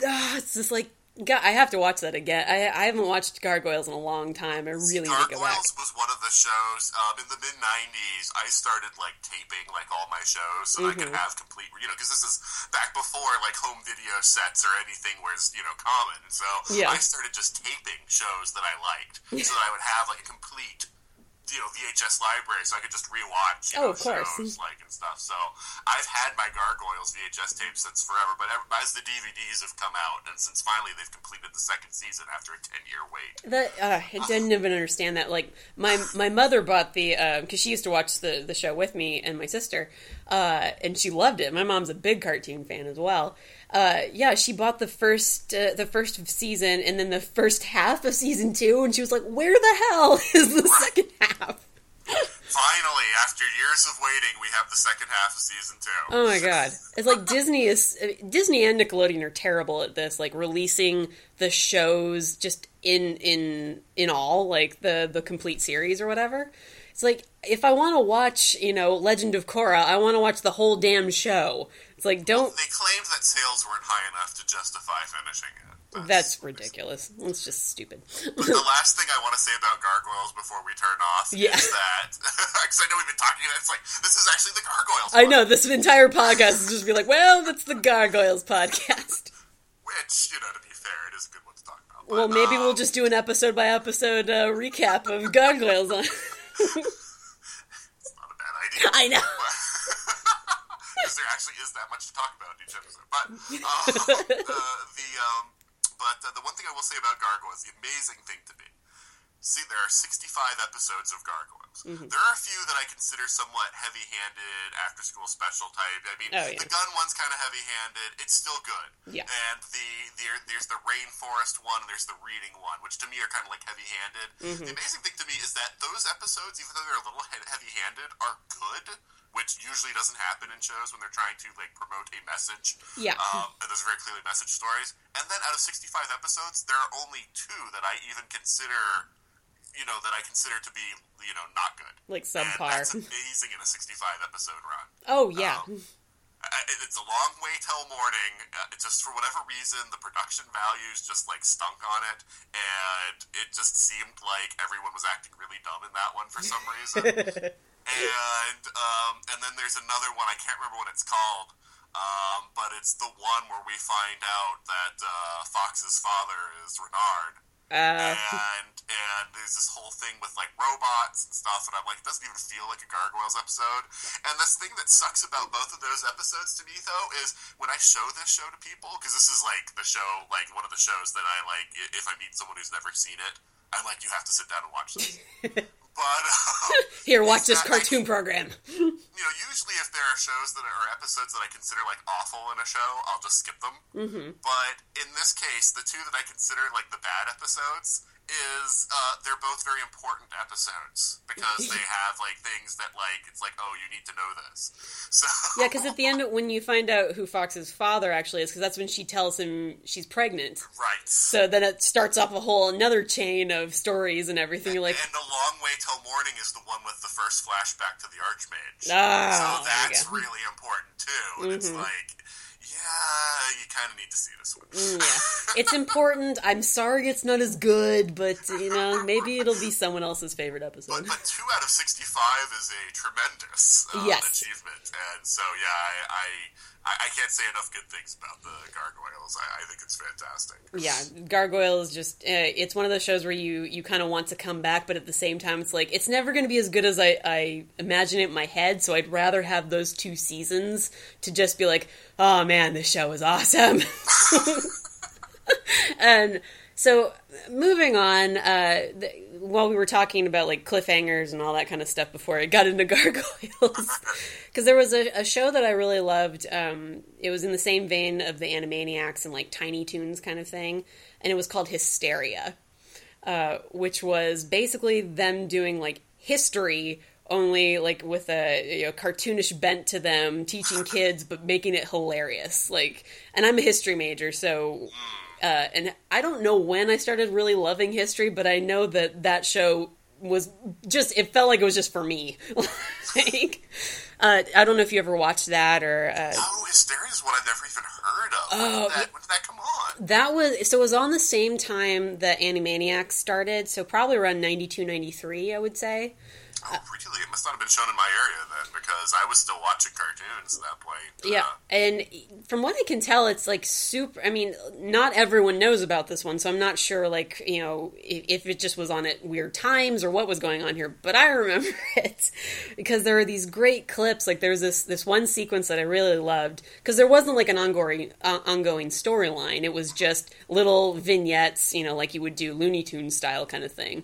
Ah, it's just like. God, I have to watch that again. I, I haven't watched Gargoyles in a long time. I really need to go back. Gargoyles was one of the shows um, in the mid '90s. I started like taping like all my shows so I Mm-hmm. could have complete, you know, because this is back before like home video sets or anything was you know common. So Yeah. I started just taping shows that I liked, so that I would have like a complete. You know VHS library, so I could just rewatch. You Oh, know, of course. shows, like and stuff. So I've had my Gargoyles VHS tapes since forever, but ever, as the DVDs have come out, and since finally they've completed the second season after a ten year wait, That uh, I didn't even understand that. Like my my mother bought the because she used to watch the the show with me and my sister, uh, and she loved it. My mom's a big cartoon fan as well. Uh, yeah, she bought the first uh, the first season and then the first half of season two, and she was like, "Where the hell is the second half?" Finally, after years of waiting, we have the second half of season two. Oh my god! It's like Disney is Disney and Nickelodeon are terrible at this, like releasing the shows just in in in all, like the the complete series or whatever. It's like if I want to watch, you know, Legend of Korra, I want to watch the whole damn show. It's like don't. They claimed that sales weren't high enough to justify finishing it. That's ridiculous. It's just stupid. But the last thing I want to say about gargoyles before we turn off Yeah. is that because I know we've been talking about it, it's like this is actually the gargoyles. I one, know this entire podcast is just be like, well, that's the Gargoyles podcast. Which you know, to be fair, it is a good one to talk about. Well, maybe um, we'll just do an episode by episode uh, recap of Gargoyles on. It's not a bad idea. I know. Because there actually is that much to talk about in each episode. But um, uh, the um, but uh, the one thing I will say about Gargoyles, the amazing thing to me, see, there are 65 episodes of Gargoyles. Mm-hmm. There are a few that I consider somewhat heavy-handed, after-school special type. I mean, Oh, yeah. the gun one's kind of heavy-handed. It's still good. Yeah. And the, the there's the rainforest one, and there's the reading one, which to me are kind of like heavy-handed. Mm-hmm. The amazing thing to me is that those episodes, even though they're a little heavy-handed, are good. Which usually doesn't happen in shows when they're trying to like promote a message. Yeah. Um, and those are very clearly message stories. And then out of 65 episodes, there are only two that I even consider, you know, that I consider to be, you know, not good. Like And subpar. that's amazing in a 65 episode run. Oh yeah. Um, It's a long way till morning. Uh, just for whatever reason, the production values just like stunk on it, and it just seemed like everyone was acting really dumb in that one for some reason. and um, and then there's another one I can't remember what it's called, um, but it's the one where we find out that uh, Fox's father is Renard Uh, and and there's this whole thing with like robots and stuff, and I'm like, it doesn't even feel like a Gargoyles episode. And this thing that sucks about both of those episodes to me, though, is when I show this show to people, because this is like the show, like one of the shows that I like. If I meet someone who's never seen it, I'm like, you have to sit down and watch this. but um, here, watch this cartoon program. you you know, usually if there are shows that are episodes that I consider like awful in a show, I'll just skip them. Mm-hmm. But in this case, the two that I consider like the bad episodes is uh, they're both very important episodes because they have like things that like it's like oh you need to know this. So Yeah, because at the end, when you find out who Fox's father actually is, because that's when she tells him she's pregnant. right. So then it starts off a whole another chain of stories and everything. You're like, and the long way till morning is the one with the first flashback to the Archmage. Ah, so that's really important too. And it's Mhm. like, yeah, you kind of need to see this one. mm, yeah, it's important. I'm sorry it's not as good, but you know, maybe it'll be someone else's favorite episode. But, but two out of sixty-five is a tremendous uh, Yes. achievement, and so yeah, I, I I can't say enough good things about the Gargoyles. I, I think it's fantastic. Yeah, Gargoyles just uh, it's one of those shows where you you kind of want to come back, but at the same time, it's like it's never going to be as good as I, I imagine it in my head. So I'd rather have those two seasons to just be like, oh man, this show is awesome. and so moving on, uh, th- while we were talking about like cliffhangers and all that kind of stuff before I got into Gargoyles, because there was a, a show that I really loved. Um, it was in the same vein of the Animaniacs and like Tiny Toons kind of thing, and it was called Histeria, uh, which was basically them doing like history. Only like with a you know, cartoonish bent to them, teaching kids but making it hilarious. Like, and I'm a history major, so uh, and I don't know when I started really loving history, but I know that that show was just it felt like it was just for me. like, uh, I don't know if you ever watched that or uh, Oh, Histeria is what I've never even heard of. When, Oh, did that, when did that come on? that was so it was on the same time that Animaniacs started, so probably around 92, 93, I would say. Oh, really? It must not have been shown in my area then, because I was still watching cartoons at that point. Yeah, Uh, and from what I can tell, it's like super. I mean, not everyone knows about this one, so I'm not sure, like you know, if, if it just was on at weird times or what was going on here. But I remember it because there were these great clips. Like there was this this one sequence that I really loved because there wasn't like an ongoing uh, ongoing storyline. It was just little vignettes, you know, like you would do Looney Tunes style kind of thing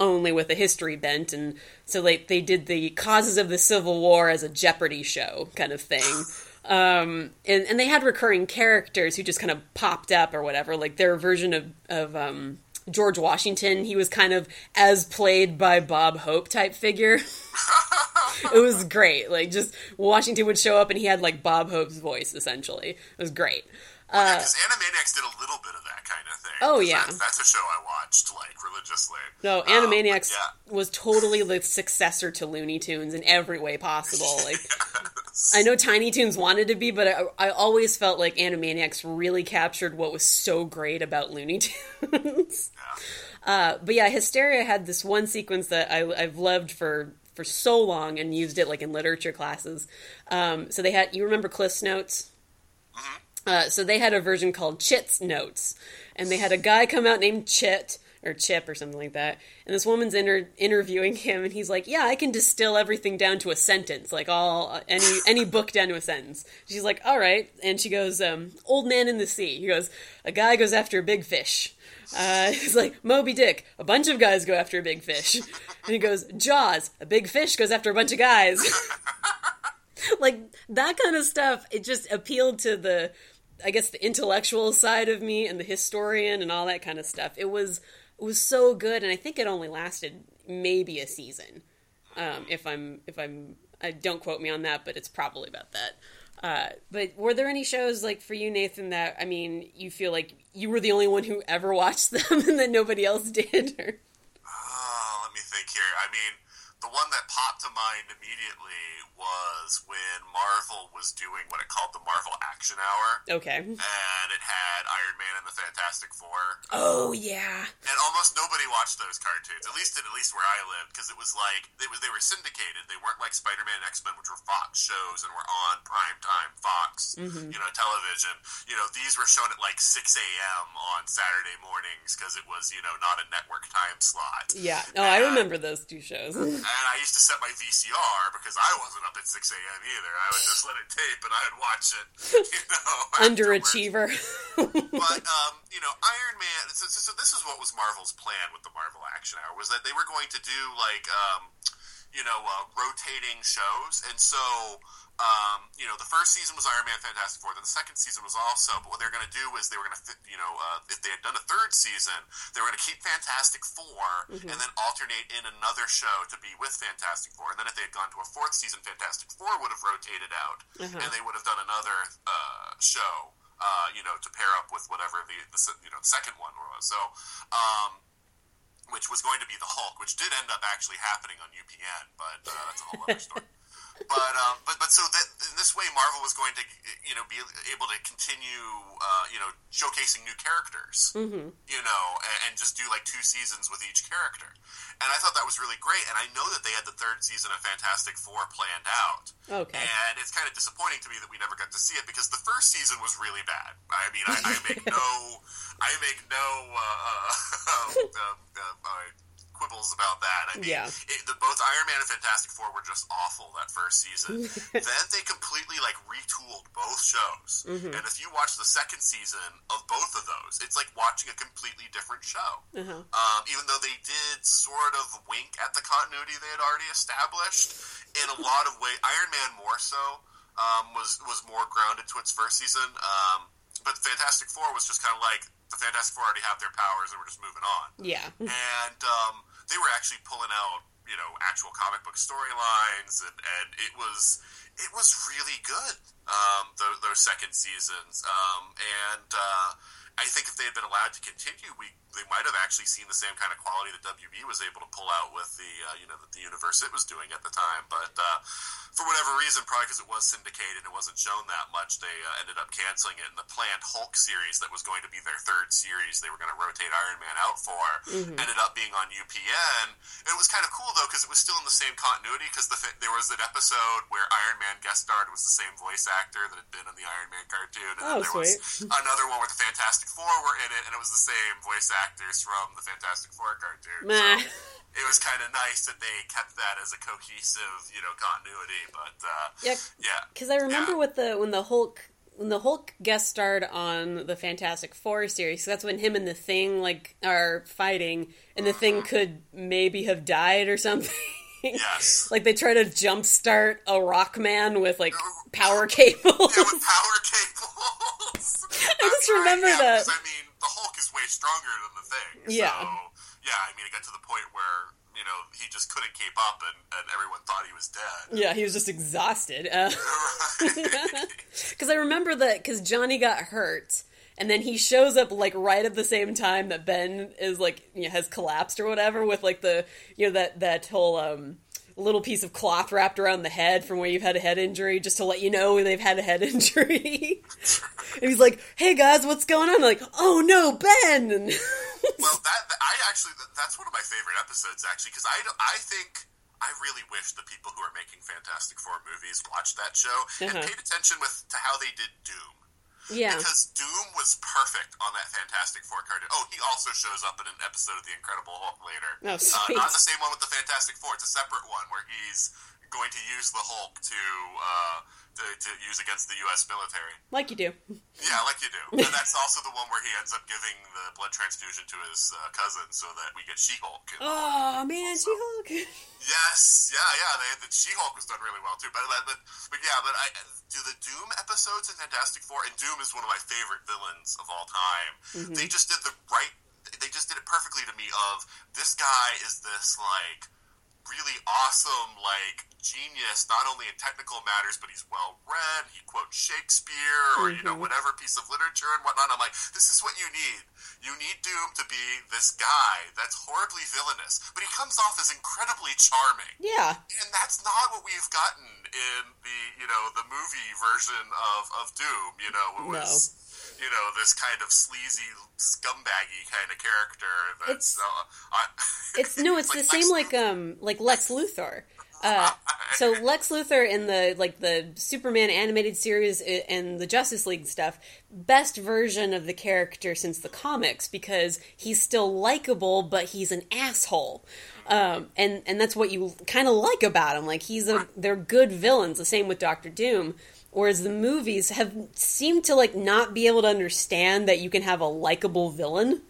only with a history bent and so like they did the causes of the civil war as a jeopardy show kind of thing. Um and, and they had recurring characters who just kind of popped up or whatever. Like their version of of um george washington he was kind of as played by bob hope type figure. It was great. Like just washington would show up and he had like bob hope's voice essentially. It was great. Because Animaniacs did a little bit of that kind of. Uh, Oh, yeah. that- that's a show I watched like religiously. No, Um, Animaniacs yeah. was totally the successor to Looney Tunes in every way possible. Like, I know Tiny Toons wanted to be, but I, I always felt like Animaniacs really captured what was so great about Looney Tunes. uh, but yeah, Histeria had this one sequence that I, I've loved for for so long and used it like in literature classes. Um, so they had, you remember Cliff's Notes? Uh, so they had a version called Chit's Notes, and they had a guy come out named Chit or Chip or something like that, and this woman's inter- interviewing him, and he's like, "Yeah, I can distill everything down to a sentence, like all any any book down to a sentence." She's like, "All right," and she goes, um, "Old Man in the Sea." He goes, "A guy goes after a big fish." Uh, he's like Moby Dick. A bunch of guys go after a big fish, and he goes Jaws. A big fish goes after a bunch of guys. like that kind of stuff. It just appealed to the, I guess, the intellectual side of me and the historian and all that kind of stuff. It was it was so good, and I think it only lasted maybe a season. Um, if I'm if I'm, I don't quote me on that, but it's probably about that. Uh, but were there any shows like for you, Nathan, that I mean, you feel like you were the only one who ever watched them and that nobody else did? Or... Oh, let me think here. I mean, the one that popped to mind immediately was when Marvel was doing what it called the Marvel Action Hour, Okay. and it had Iron Man and the Fantastic Four. Oh yeah. And almost nobody watched those cartoons, at least at least where I lived, because it was like they was they were syndicated. They weren't like Spider Man and X Men, which were Fox shows and were on prime time Fox, mm-hmm. you know, television. You know, these were shown at like six a.m. on Saturday mornings because it was you know not a network time slot. Yeah. Oh, I remember those two shows. And I used to set my VCR because I wasn't up at 6 a.m. either. I would just let it tape and I would watch it, you know. Underachiever. But, um, you know, Iron Man, so, so, so this is what was Marvel's plan with the Marvel Action Hour, was that they were going to do, like, um, you know, uh, rotating shows, and so um, you know, the first season was Iron Man Fantastic Four. Then the second season was also. But what they're going to do is they were going to, you know, uh, if they had done a third season, they were going to keep Fantastic 4 mm-hmm. and then alternate in another show to be with Fantastic Four. And then if they had gone to a fourth season, Fantastic Four would have rotated out, mm-hmm. and they would have done another uh, show. Uh, you know, to pair up with whatever the, the you know the second one was. So, um, which was going to be the Hulk, which did end up actually happening on UPN, but uh, that's a whole other story. but um, but but so that in this way, Marvel was going to you know be able to continue uh, you know showcasing new characters, mm-hmm. you know, and, and, just do like two seasons with each character. And I thought that was really great. And I know that they had the third season of Fantastic Four planned out. Okay. And it's kind of disappointing to me that we never got to see it because the first season was really bad. I mean, I, I make no, I make no. Uh, uh, uh, quibbles about that. I mean, yeah. It, the, both Iron Man and Fantastic Four were just awful that first season. then they completely like retooled both shows, mm-hmm. and if you watch the second season of both of those, it's like watching a completely different show. Uh-huh. Um, even though they did sort of wink at the continuity they had already established in a lot of ways. Iron Man more so um, was was more grounded to its first season. Um, but Fantastic Four was just kind of like the Fantastic Four already have their powers and we're just moving on. Yeah. And um, they were actually pulling out you know actual comic book storylines and, and it was it was really good um, those, those second seasons. Um, and uh, I think if they had been allowed to continue, we they might have actually seen the same kind of quality that WB was able to pull out with the uh, you know the, the, universe it was doing at the time. But uh, for whatever reason, probably because it was syndicated and it wasn't shown that much, they uh, ended up canceling it. And the planned Hulk series that was going to be their third series, they were going to rotate Iron Man out for, mm-hmm. ended up being on UPN. It was kind of cool though because it was still in the same continuity because the, there was an episode where Iron Man guest starred was the same voice actor that had been in the Iron Man cartoon, and oh, then there sweet. was another one where the Fantastic Four were in it, and it was the same voice actors from the Fantastic Four cartoon. So it was kind of nice that they kept that as a cohesive, you know, continuity. But uh, yeah, yeah, because I remember yeah. with the when the Hulk when the Hulk guest starred on the Fantastic Four series, so that's when him and the Thing like are fighting, and the Thing could maybe have died or something. Yes. like they try to jumpstart a Rockman with like power cables. yeah, with power cables. I just remember right, that. I mean, the Hulk is way stronger than the Thing. Yeah. So, yeah, I mean, it got to the point where you know he just couldn't keep up, and, and everyone thought he was dead. Yeah, he was just exhausted. Because uh, I remember that because Johnny got hurt. And then he shows up like right at the same time that Ben is like you know, has collapsed or whatever with like the you know that that whole um little piece of cloth wrapped around the head from where you've had a head injury, just to let you know they've had a head injury. and he's like, "Hey guys, what's going on?" I'm like, "Oh no, Ben!" well, that I actually that's one of my favorite episodes actually because I I think. I really wish the people who are making Fantastic Four movies watched that show uh-huh. and paid attention with to how they did Doom. Yeah. Because Doom was perfect on that Fantastic Four card. Oh, he also shows up in an episode of The Incredible Hulk later. Oh. Uh, not the same one with the Fantastic Four. It's a separate one where he's going to use the Hulk to uh, to, to, use against the U.S. military. Like you do. Yeah, like you do. and that's also the one where he ends up giving the blood transfusion to his uh, cousin so that we get She-Hulk. Oh man, also. She-Hulk. yes, yeah, yeah. They, the She-Hulk was done really well too. But but, but yeah, but I do the Doom episodes in Fantastic Four, and Doom is one of my favorite villains of all time. Mm-hmm. They just did the right. They just did it perfectly to me. Of this guy is this like really awesome, like genius, not only in technical matters, but he's well read. He quotes Shakespeare or mm-hmm. you know mm-hmm. whatever piece of literature and whatnot. I'm like, this is what you need. You need Doom to be this guy that's horribly villainous, but he comes off as incredibly charming. Yeah, and that's not what we've gotten in the you know the movie version of of Doom. You know, it was. No you know this kind of sleazy scumbaggy kind of character. That's it's, uh, I, it's no, it's the same like um like Lex Luthor. Uh, so Lex Luthor in the like the Superman animated series and the Justice League stuff, best version of the character since the comics because he's still likable, but he's an asshole, um, and and that's what you kind of like about him. Like he's a they're good villains. The same with Doctor Doom. Whereas the movies have seemed to like not be able to understand that you can have a likable villain,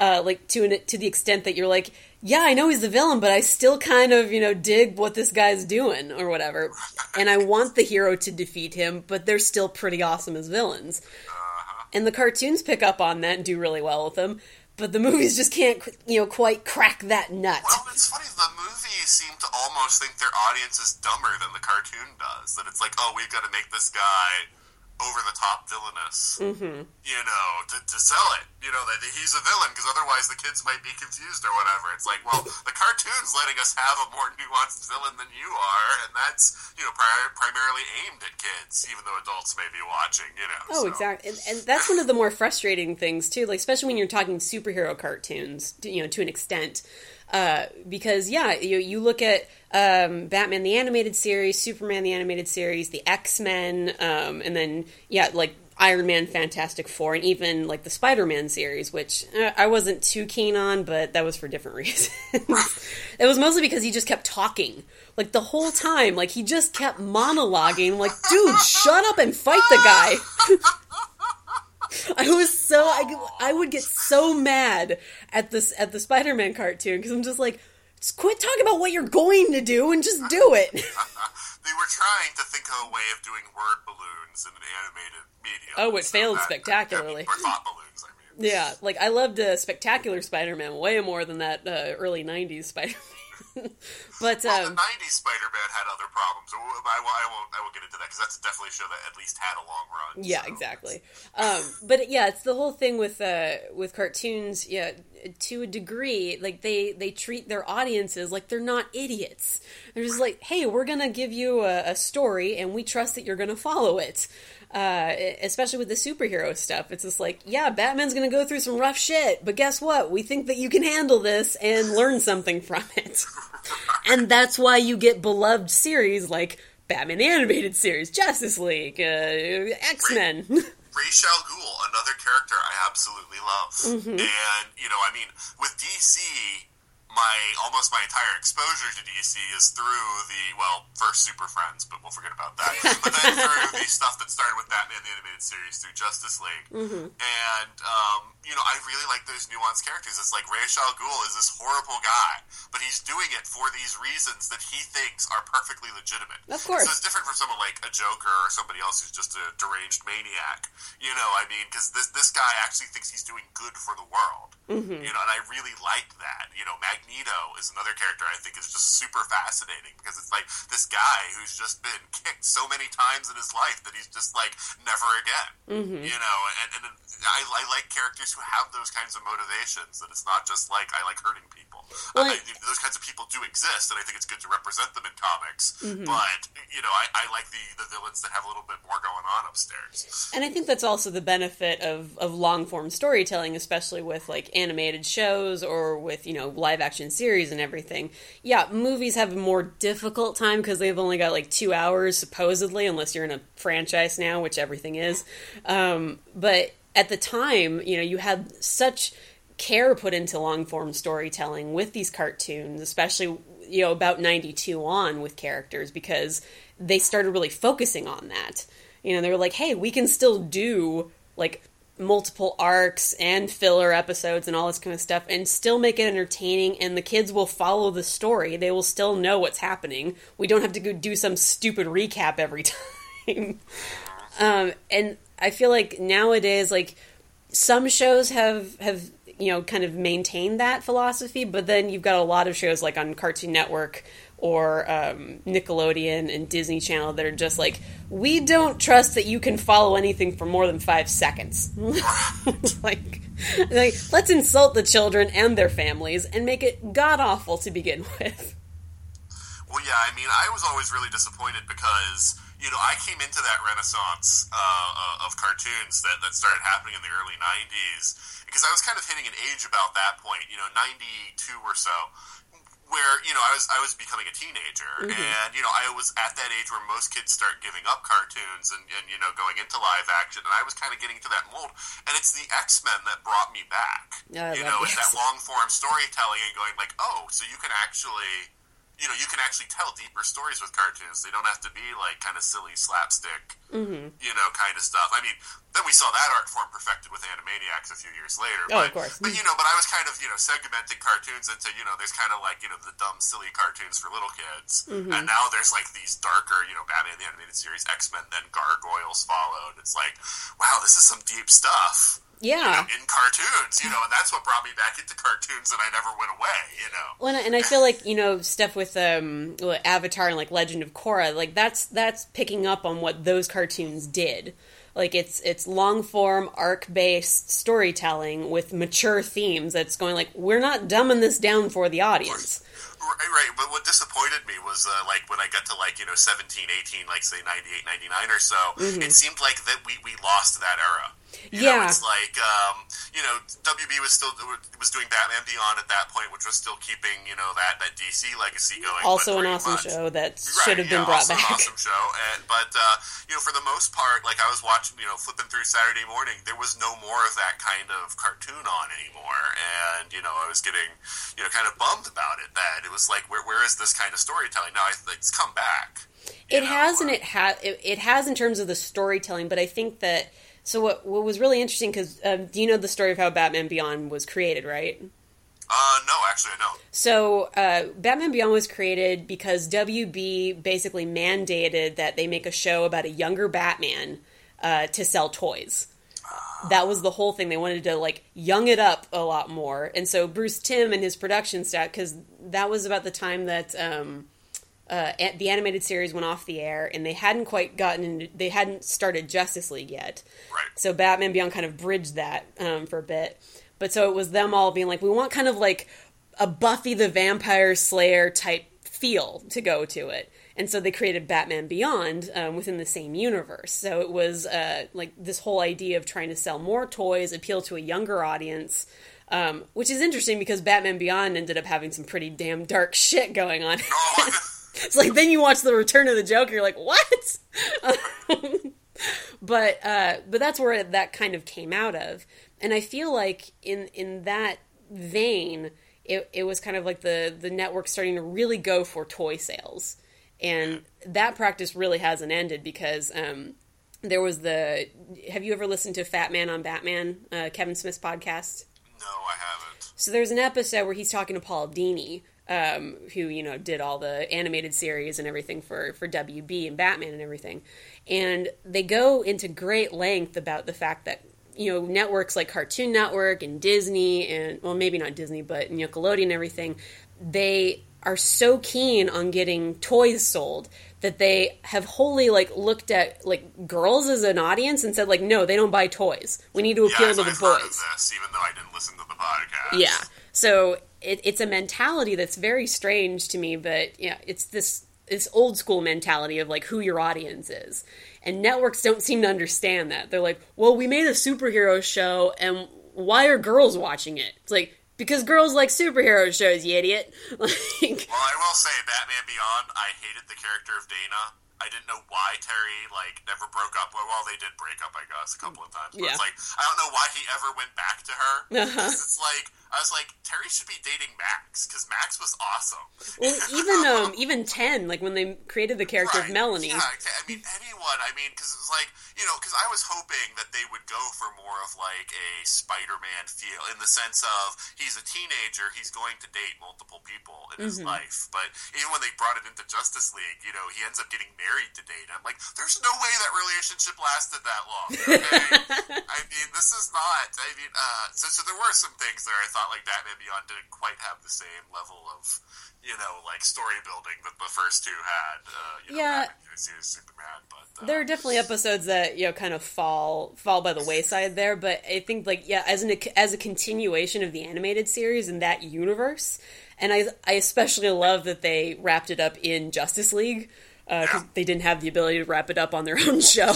uh, like to an, to the extent that you're like, yeah, I know he's the villain, but I still kind of, you know, dig what this guy's doing or whatever. And I want the hero to defeat him, but they're still pretty awesome as villains. Uh-huh. And the cartoons pick up on that and do really well with them, but the movies just can't, you know, quite crack that nut. Well, it's funny. The movies seem to almost think their audience is dumber than the cartoon does. That it's like, oh, we've got to make this guy over the top villainous, Mm-hmm. you know, to, to sell it. You know that he's a villain because otherwise the kids might be confused or whatever. It's like, well, the cartoon's letting us have a more nuanced villain than you are, and that's you know pri- primarily aimed at kids, even though adults may be watching. You know. Oh, so. exactly, and, and that's one of the more frustrating things too. Like, especially when you're talking superhero cartoons, you know, to an extent, uh, because yeah, you you look at um, Batman the animated series, Superman the animated series, the X Men, um, and then yeah, like Iron Man, Fantastic Four, and even like the Spider Man series, which uh, I wasn't too keen on, but that was for different reasons. it was mostly because he just kept talking. Like the whole time, like he just kept monologuing. Like, dude, shut up and fight the guy. I was so I, I would get so mad at this at the Spider-Man cartoon because I'm just like, just quit talking about what you're going to do and just do it. they were trying to think of a way of doing word balloons in an animated medium. Oh, it so failed that- spectacularly. or thought balloons. I mean. yeah, like I loved uh, Spectacular Spider-Man way more than that uh, early '90s Spider-Man. but Well, um, the '90s Spider-Man had other problems. I, won't- I won't. I won't get into that because that's definitely a show that at least had a long run. Yeah, so. exactly. Um, but yeah, it's the whole thing with uh, with cartoons. Yeah, to a degree, like they they treat their audiences like they're not idiots. They're just like, hey, we're gonna give you a, a story, and we trust that you're gonna follow it. Uh, especially with the superhero stuff, it's just like, yeah, Batman's gonna go through some rough shit, but guess what? We think that you can handle this and learn something from it. and that's why you get beloved series like Batman the Animated Series, Justice League, uh, X Men. Ra's al Ghul, another character I absolutely love, Mm-hmm. and you know, I mean, with DC, my almost my entire exposure to DC is through the well, first Super Friends, but we'll forget about that. but then through the stuff that started with Batman the Animated Series through Justice League, Mm-hmm. and um, you know, I really like those nuanced characters. It's like Ra's al Ghul is this horrible guy, but he's doing it for these reasons that he thinks are perfectly legitimate. Of course. So it's different from someone like a Joker or somebody else who's just a deranged maniac. You know, I mean, because this this guy actually thinks he's doing good for the world. Mm-hmm. You know, and I really like that. You know, Magneto is another character I think is just super fascinating because it's like this guy who's just been kicked so many times in his life that he's just like never again. Mm-hmm. You know, and, and I, I like characters who have those kinds of motivations. That it's not just like I like hurting people. Well, I- I- those kinds of people do exist, and I think it's good to represent them in comics. Mm-hmm. But you know, I, I like the the villains that have a little bit more going on upstairs. And I think that's also the benefit of, of long form storytelling, especially with like animated shows or with, you know, live action series and everything. Yeah, movies have a more difficult time because they've only got like two hours, supposedly, unless you're in a franchise now, which everything is. Um, but at the time, you know, you had such care put into long form storytelling with these cartoons, especially you know about 92 on with characters because they started really focusing on that. You know, they were like, "Hey, we can still do like multiple arcs and filler episodes and all this kind of stuff and still make it entertaining and the kids will follow the story. They will still know what's happening. We don't have to go do some stupid recap every time." um and I feel like nowadays like some shows have have you know kind of maintained that philosophy but then you've got a lot of shows like on cartoon network or um, nickelodeon and disney channel that are just like we don't trust that you can follow anything for more than five seconds. Like like let's insult the children and their families and make it god awful to begin with. Well, yeah, I mean, I was always really disappointed because you know I came into that renaissance uh, uh, of cartoons that, that started happening in the early '90s because I was kind of hitting an age about that point, you know, '92 or so, where you know I was I was becoming a teenager, and you know I was at that age where most kids start giving up cartoons and, and you know going into live action, and I was kind of getting to that mold, and it's the X Men that brought me back. You know, it's that long form storytelling and going like, oh, so you can actually you know, you can actually tell deeper stories with cartoons. They don't have to be like kind of silly slapstick, Mm-hmm. you know, kind of stuff. I mean, then we saw that art form perfected with Animaniacs a few years later. Oh, but, of course. But you know, but I was kind of you know segmenting cartoons into you know there's kind of like you know the dumb silly cartoons for little kids, Mm-hmm. and now there's like these darker you know Batman the animated series, X Men, then Gargoyles followed. It's like, wow, this is some deep stuff Yeah. in cartoons, you know, and that's what brought me back into cartoons, and I never went away, you know. Well, and I- and I feel like you know stuff with um, Avatar and like Legend of Korra, like that's that's picking up on what those cartoons did. Like it's it's long form arc based storytelling with mature themes. That's going like we're not dumbing this down for the audience. Right, right, but what disappointed me was uh, like when I got to like you know 17, 18, like say 98, 99 or so, it seemed like that we, we lost that era. You know, Yeah. it's like um, you know WB was still was doing Batman Beyond at that point, which was still keeping you know that that DC legacy going. Also, an awesome much- show that Right, should have been yeah, brought back. An awesome show, and, but uh, you know, for the most part, like I was watching, you know, flipping through Saturday morning, there was no more of that kind of cartoon on anymore, and you know, I was getting, you know, kind of bummed about it. That it was like, where where is this kind of storytelling now? I, it's come back. It know, has and uh, it has it, it has in terms of the storytelling, but I think that so what what was really interesting because um, do you know the story of how Batman Beyond was created, right? Uh, no, actually, I don't. So, uh, Batman Beyond was created because WB basically mandated that they make a show about a younger Batman uh, to sell toys. That was the whole thing. They wanted to like young it up a lot more, and so Bruce Timm and his production staff, because that was about the time that um, uh, a- the animated series went off the air, and they hadn't quite gotten into, they hadn't started Justice League yet. Right. So Batman Beyond kind of bridged that um, for a bit. But so it was them all being like, we want kind of like a Buffy the Vampire Slayer type feel to go to it. And so they created Batman Beyond um, within the same universe. So it was uh, like this whole idea of trying to sell more toys, appeal to a younger audience, um, which is interesting because Batman Beyond ended up having some pretty damn dark shit going on. It's like then you watch the Return of the Joker, you're like, what? but uh, but that's where that kind of came out of, and I feel like in in that vein, it it was kind of like the the network starting to really go for toy sales, and that practice really hasn't ended because. Um, there was the. Have you ever listened to Fat Man on Batman, uh, Kevin Smith's podcast? no, I haven't. So there's an episode where he's talking to Paul Dini, um, who you know did all the animated series and everything for for WB and Batman and everything, and they go into great length about the fact that you know networks like Cartoon Network and Disney and well maybe not Disney but Nickelodeon and everything, they are so keen on getting toys sold that they have wholly like looked at like girls as an audience and said like no they don't buy toys we need to appeal I've, to the I've heard of boys this, even though I didn't listen to the podcast. yeah. So it, it's a mentality that's very strange to me, but yeah, it's this this old school mentality of like who your audience is. And networks don't seem to understand that. They're like, "Well, we made a superhero show and why are girls watching it?" It's like because girls like superhero shows, you idiot. like Well, I will say, Batman Beyond, I hated the character of Dana. I didn't know why Terry like never broke up. Well, they did break up, I guess, a couple of times. But Yeah. it's like I don't know why he ever went back to her. Uh-huh. It's like I was like Terry should be dating Max because Max was awesome. well, even um even 10 like when they created the character of Melanie. Yeah, I mean anyone. I mean, because it was like you know, because I was hoping that they would go for more of like a Spider-Man feel in the sense of he's a teenager, he's going to date multiple people in his Mm-hmm. life. But even when they brought it into Justice League, you know, he ends up getting married to Dana. I'm like, there's no way that relationship lasted that long. Okay? I mean, this is not. I mean, uh, so so there were some things there. I thought like Batman Beyond didn't quite have the same level of, you know, like story building that the first two had. Uh, you know, Yeah. Batman Superman, but uh, there are definitely episodes that you know kind of fall fall by the wayside there but i think like yeah as an as a continuation of the animated series in that universe and i i especially love that they wrapped it up in justice league because Yeah. they didn't have the ability to wrap it up on their own show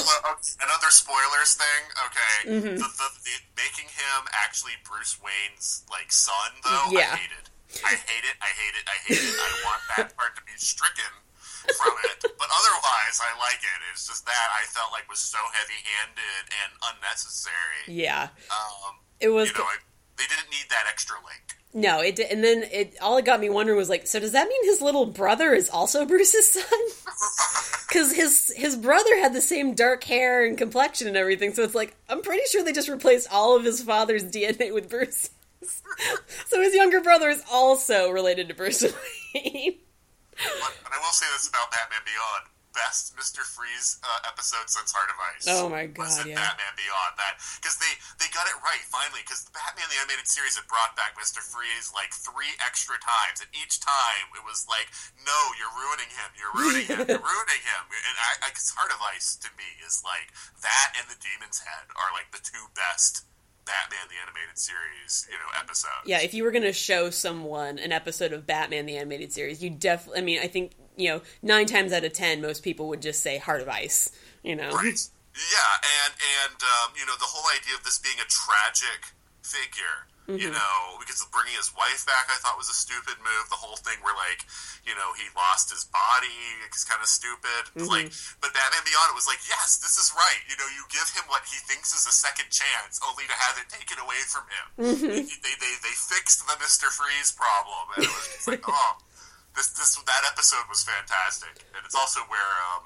another spoilers thing. Okay, Mm-hmm. the, the, the making him actually Bruce Wayne's like son, though. Yeah. I hate it. I hate it. I hate it. I hate it. I want that part to be stricken from it. But otherwise, I like it. It's just that I felt like was so heavy-handed and unnecessary. yeah Um, it was you know, I, they didn't need that extra link. No, it did, and then it all it got me wondering was like, so does that mean his little brother is also Bruce's son? Because his his brother had the same dark hair and complexion and everything, so it's like I'm pretty sure they just replaced all of his father's DNA with Bruce's. so his younger brother is also related to Bruce Wayne. But, but I will say this about Batman Beyond: best Mister Freeze uh, episode since Heart of Ice. Oh my god! was in Yeah. Batman Beyond that because they they got it right finally because the Batman the animated series had brought back Mister Freeze like three extra times and each time it was like no you're ruining him you're ruining him you're ruining him and I, I Heart of Ice to me is like that and the Demon's Head are like the two best Batman the animated series you know episodes. Yeah, if you were going to show someone an episode of Batman the Animated Series, you definitely, I mean, I think, you know, nine times out of ten, most people would just say Heart of Ice, you know? Right. Yeah, and and um, you know the whole idea of this being a tragic figure, you mm-hmm. know, because bringing his wife back, I thought was a stupid move. The whole thing where like, you know, he lost his body is kind of stupid. It's Like, mm-hmm. but Batman Beyond, it was like, yes, this is right. You know, you give him what he thinks is a second chance, only to have it taken away from him. Mm-hmm. They, they they they fixed the Mister Freeze problem, and it was just like, oh, this this that episode was fantastic, and it's also where um,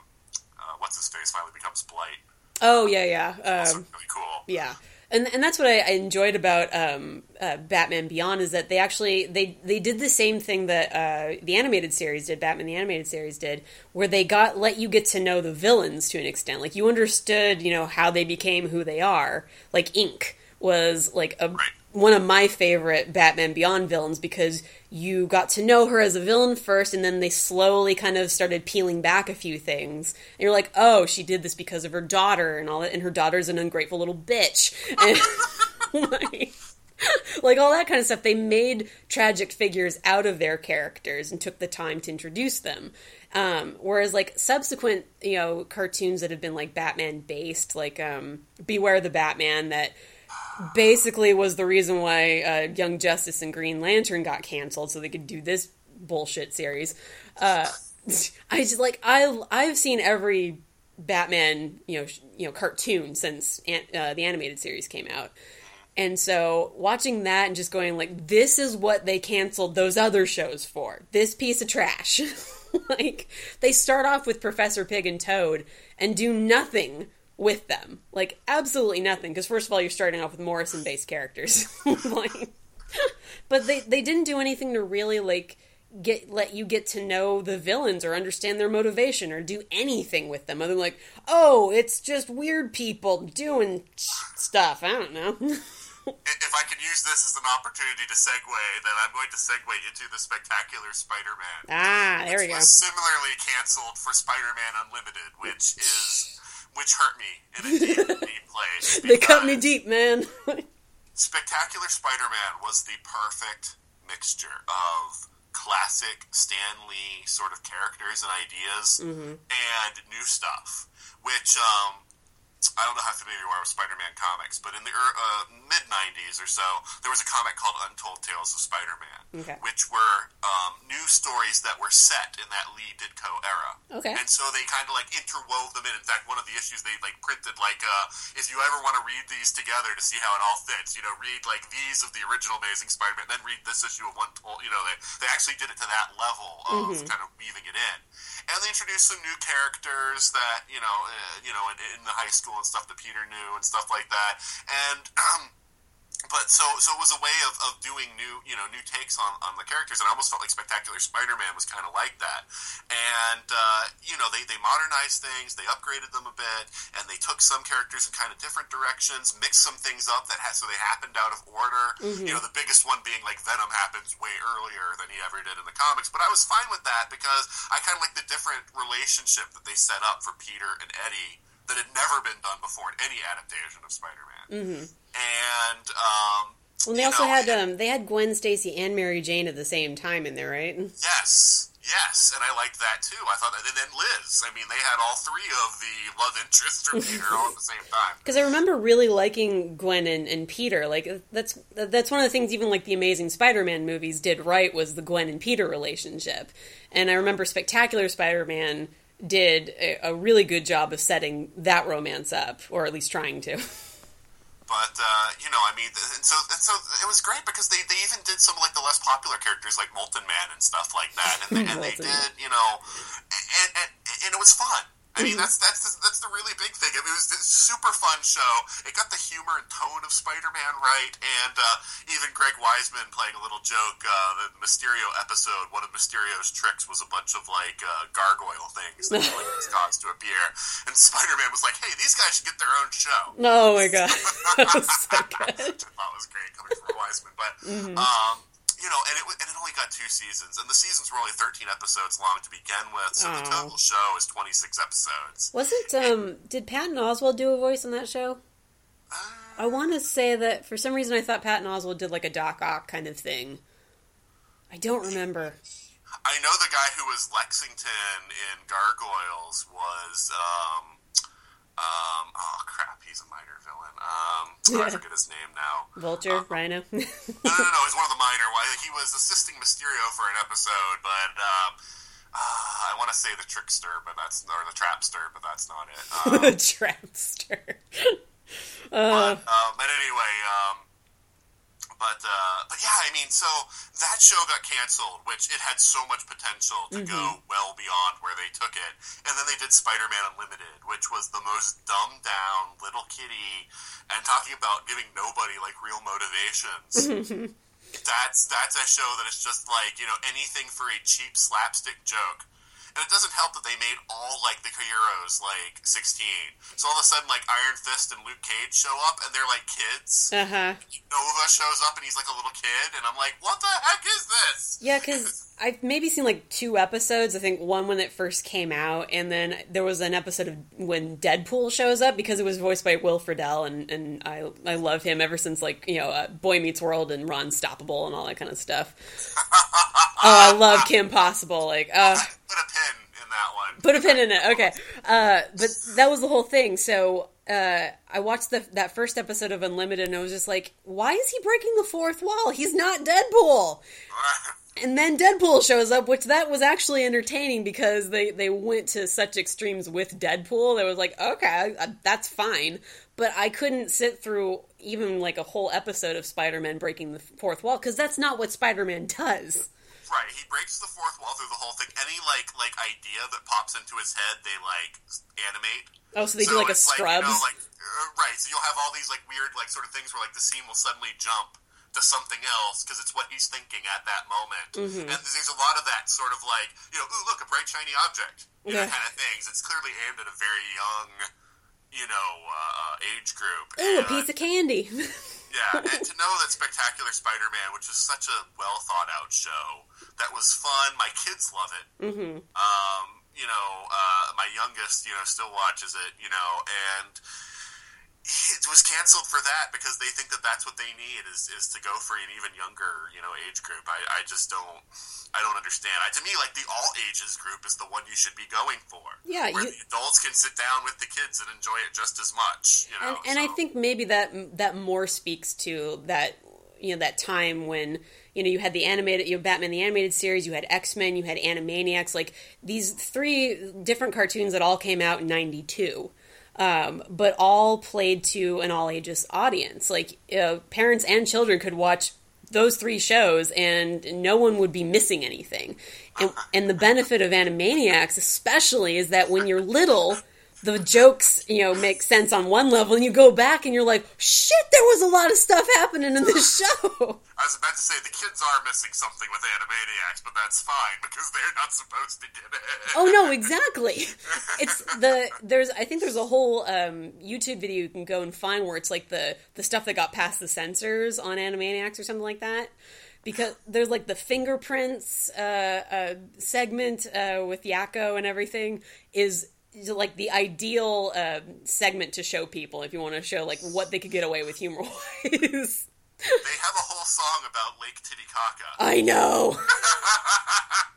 uh, what's his face finally becomes Blight. Oh, yeah, yeah. Um, really cool. Yeah, and and that's what I, I enjoyed about um, uh, Batman Beyond is that they actually they they did the same thing that uh, the animated series did. Batman the animated series did, where they got let you get to know the villains to an extent. Like you understood, you know, how they became who they are. Like Inque was like a one of my favorite Batman Beyond villains because you got to know her as a villain first, and then they slowly kind of started peeling back a few things. And you're like, oh, she did this because of her daughter and all that, and her daughter's an ungrateful little bitch. And like, like all that kind of stuff. They made tragic figures out of their characters and took the time to introduce them. Um, whereas like subsequent, you know, cartoons that have been like Batman based, like um, Beware the Batman, that basically was the reason why uh, Young Justice and Green Lantern got canceled, so they could do this bullshit series. Uh, I just like I I've seen every Batman you know you know cartoon since an- uh, the animated series came out. And so watching that and just going like this is what they canceled those other shows for. This piece of trash. like they start off with Professor Pig and Toad and do nothing with them. Like absolutely nothing because first of all you're starting off with Morrison based characters. like but they they didn't do anything to really like get let you get to know the villains or understand their motivation or do anything with them other than like oh it's just weird people doing stuff i don't know If I can use this as an opportunity to segue, then I'm going to segue into the spectacular Spider-Man. ah there we go similarly canceled for Spider-Man Unlimited, which is which hurt me in a deep, deep place. they cut me deep man Spectacular Spider-Man was the perfect mixture of classic Stan Lee sort of characters and ideas and new stuff, which um, I don't know how familiar you are with Spider-Man comics, but in the uh, mid '90s or so, there was a comic called Untold Tales of Spider-Man, Okay. which were um, new stories that were set in that Lee Ditko era. Okay. And so they kind of like interwove them in. In fact, one of the issues they like printed like, uh, if you ever want to read these together to see how it all fits, you know, read like these of the original Amazing Spider-Man, then read this issue of one. You know, they they actually did it to that level of kind of weaving it in, and they introduced some new characters that you know, uh, you know, in, in the high school and stuff that Peter knew and stuff like that, and. Um, but so so it was a way of, of doing new you know new takes on, on the characters and I almost felt like Spectacular Spider-Man was kind of like that. And uh, you know they, they modernized things they upgraded them a bit and they took some characters in kind of different directions mixed some things up that had so they happened out of order. You know the biggest one being like Venom happens way earlier than he ever did in the comics but I was fine with that because I kind of like the different relationship that they set up for Peter and Eddie that had never been done before in any adaptation of Spider-Man and um, well they also know, had um they had gwen stacy and mary jane at the same time in there right yes, yes, and I liked that too. I thought that, and then Liz. I mean, they had all three of the love interests Peter all at the same time. because I remember really liking Gwen and, and Peter. Like that's that's one of the things even like the Amazing Spider-Man movies did right was the Gwen and Peter relationship. And I remember Spectacular Spider-Man did a, a really good job of setting that romance up, or at least trying to. but uh, you know, I mean, and so and so it was great because they, they even did some like the less popular characters like Molten Man and stuff like that, and they, and they did you know, and, and and it was fun. I mean, that's that's the, that's the really big thing. It was a super fun show. It got the humor and tone of Spider-Man right, and uh, even Greg Weisman playing a little joke. Uh, the Mysterio episode, one of Mysterio's tricks was a bunch of like uh, gargoyle things that like his gods to appear, and Spider-Man was like, "Hey, these guys should get their own show." Oh my god, that was so good. Which I thought was great coming from Weisman, but. Mm-hmm. Um, you know, and it and it only got two seasons, and the seasons were only thirteen episodes long to begin with, so the total show is twenty six episodes. Wasn't um? Did Patton Oswalt do a voice on that show? Uh, I want to say that for some reason I thought Patton Oswalt did like a Doc Ock kind of thing. I don't remember. I know the guy who was Lexington in Gargoyles was um, um, oh crap, he's a minor villain. Um, yeah. I forget his name now. Vulture, um, Rhino. no, no, no, he's one of the minor. He was assisting Mysterio for an episode, but um, uh, I want to say the trickster, but that's or the trapster, but that's not it. Um, the trapster. uh. but, uh, but anyway, um, but uh, but yeah, I mean, so that show got canceled, which it had so much potential to mm-hmm. go well beyond where they took it. And then they did Spider-Man Unlimited, which was the most dumbed down little kitty, and talking about giving nobody like real motivations. that's that's a show that is just like you know anything for a cheap slapstick joke and it doesn't help that they made all like the heroes like 16. So all of a sudden, like Iron Fist and Luke Cage show up, and they're like kids. Uh huh. Nova shows up, and he's like a little kid, and I'm like, what the heck is this? Yeah, because I've maybe seen like two episodes. I think one when it first came out, and then there was an episode of when Deadpool shows up because it was voiced by Will Friedle, and and I I love him ever since like you know uh, Boy Meets World and Ron Stoppable and all that kind of stuff. oh, I love Kim Possible. Like, uh, put a pin in that one. Put a pin in it. Okay, uh, but that was the whole thing. So uh, I watched the, that first episode of Unlimited, and I was just like, why is he breaking the fourth wall? He's not Deadpool. and then Deadpool shows up, which that was actually entertaining because they, they went to such extremes with Deadpool. It was like, okay, that's fine. But I couldn't sit through even like a whole episode of Spider Man breaking the fourth wall because that's not what Spider Man does. Right, he breaks the fourth wall through the whole thing. Any like like idea that pops into his head, they like animate. Oh, so they so do like a scrub. Like, you know, like uh, right, so you'll have all these like weird like sort of things where like the scene will suddenly jump to something else because it's what he's thinking at that moment. Mm-hmm. And there's a lot of that sort of like you know, ooh, look, a bright shiny object, you yeah. know, kind of things. It's clearly aimed at a very young, you know, uh, age group. Ooh, and, a piece of candy. Yeah, and to know that Spectacular Spider-Man, which is such a well thought out show, that was fun. My kids love it. Mm-hmm. Um, you know, uh, my youngest, you know, still watches it. You know, and it was canceled for that because they think that that's what they need is, is to go for an even younger, you know, age group. I, I just don't. I don't understand. I, to me, like the all ages group is the one you should be going for. Yeah, where you, the adults can sit down with the kids and enjoy it just as much. You know, and, and so. I think maybe that that more speaks to that you know that time when you know you had the animated you know Batman the animated series, you had X Men, you had Animaniacs, like these three different cartoons that all came out in '92. Um, but all played to an all ages audience. Like uh, parents and children could watch those three shows and no one would be missing anything. And, and the benefit of Animaniacs, especially, is that when you're little, the jokes, you know, make sense on one level, and you go back and you're like, shit, there was a lot of stuff happening in this show. I was about to say the kids are missing something with Animaniacs, but that's fine because they're not supposed to get it. Oh no, exactly. it's the there's I think there's a whole um, YouTube video you can go and find where it's like the the stuff that got past the censors on Animaniacs or something like that because there's like the fingerprints uh, uh, segment uh, with Yakko and everything is like the ideal uh, segment to show people if you want to show like what they could get away with humor wise. they have a whole song about Lake Titicaca. I know.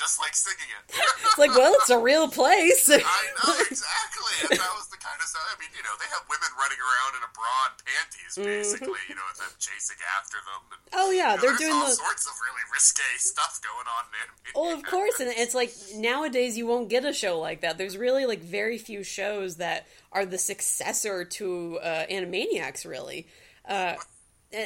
just like singing it. it's like, well, it's a real place. I know exactly, and that was the kind of stuff. I mean, you know, they have women running around in a bra and panties, mm-hmm. basically. Mm-hmm. You know, and them chasing after them. And, oh yeah, you know, they're doing all the sorts of really risque stuff going on in Well, of course, and it's like nowadays you won't get a show like that. There's really like very few shows that are the successor to uh, Animaniacs, really. Uh,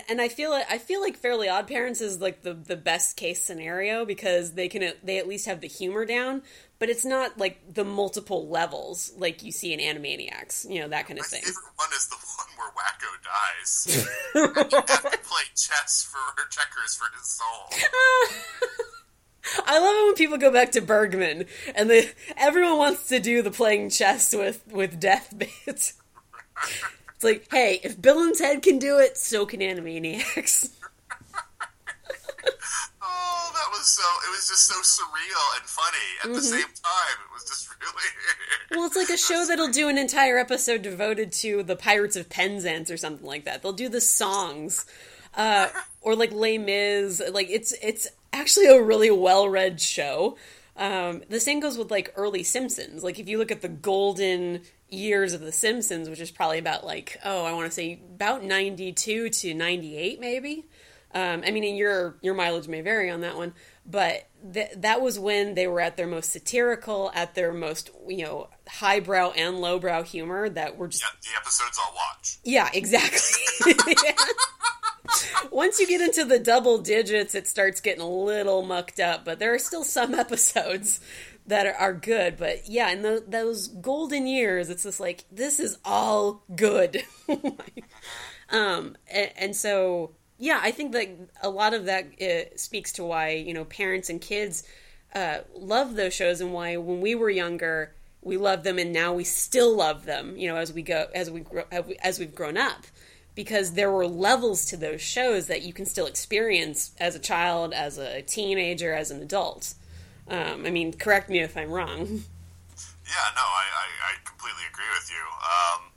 and I feel I feel like Fairly Odd Parents is like the the best case scenario because they can they at least have the humor down, but it's not like the multiple levels like you see in Animaniacs, you know that kind of My thing. favorite one is the one where Wakko dies. and you have to play chess for or checkers for his soul. I love it when people go back to Bergman and they everyone wants to do the playing chess with with death bits. It's like, hey, if Bill and Ted can do it, so can Animaniacs. Oh, that was so. It was just so surreal and funny at the same time. It was just really. Well, it's like a show that'll do an entire episode devoted to the Pirates of Penzance or something like that. They'll do the songs, uh, or like Les Mis. Like it's it's actually a really well read show. Um, the same goes with like early Simpsons. Like if you look at the golden years of the Simpsons, which is probably about like oh I want to say about ninety two to ninety eight maybe. Um, I mean, your your mileage may vary on that one, but th- that was when they were at their most satirical, at their most you know highbrow and lowbrow humor that were just yeah, the episodes I'll watch. yeah, exactly. Once you get into the double digits, it starts getting a little mucked up, but there are still some episodes that are, good. But yeah, in the, those golden years, it's just like this is all good. um, and, and so yeah, I think that a lot of that uh, speaks to why you know parents and kids uh, love those shows and why when we were younger we loved them and now we still love them. You know, as we go as we grow as we've grown up because there were levels to those shows that you can still experience as a child, as a teenager, as an adult. Um, I mean, correct me if I'm wrong. Yeah, no, I, I, I completely agree with you. Um,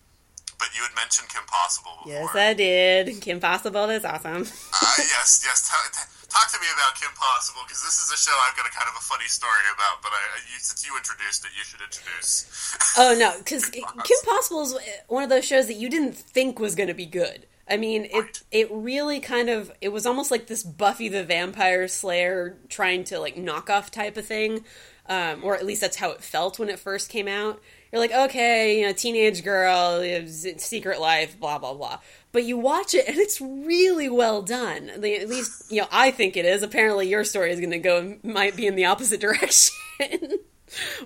but you had mentioned Kim Possible before. Yes, I did. Kim Possible is awesome. Uh, yes, yes. Talk, talk to me about Kim Possible because this is a show I've got a kind of a funny story about. But I, you, since you introduced it, you should introduce. Oh no, because Kim Possible is one of those shows that you didn't think was going to be good. I mean, it it really kind of it was almost like this Buffy the Vampire Slayer trying to like knock off type of thing, um, or at least that's how it felt when it first came out. You're like, okay, you know, teenage girl, secret life, blah blah blah. But you watch it and it's really well done. At least you know I think it is. Apparently, your story is going to go might be in the opposite direction.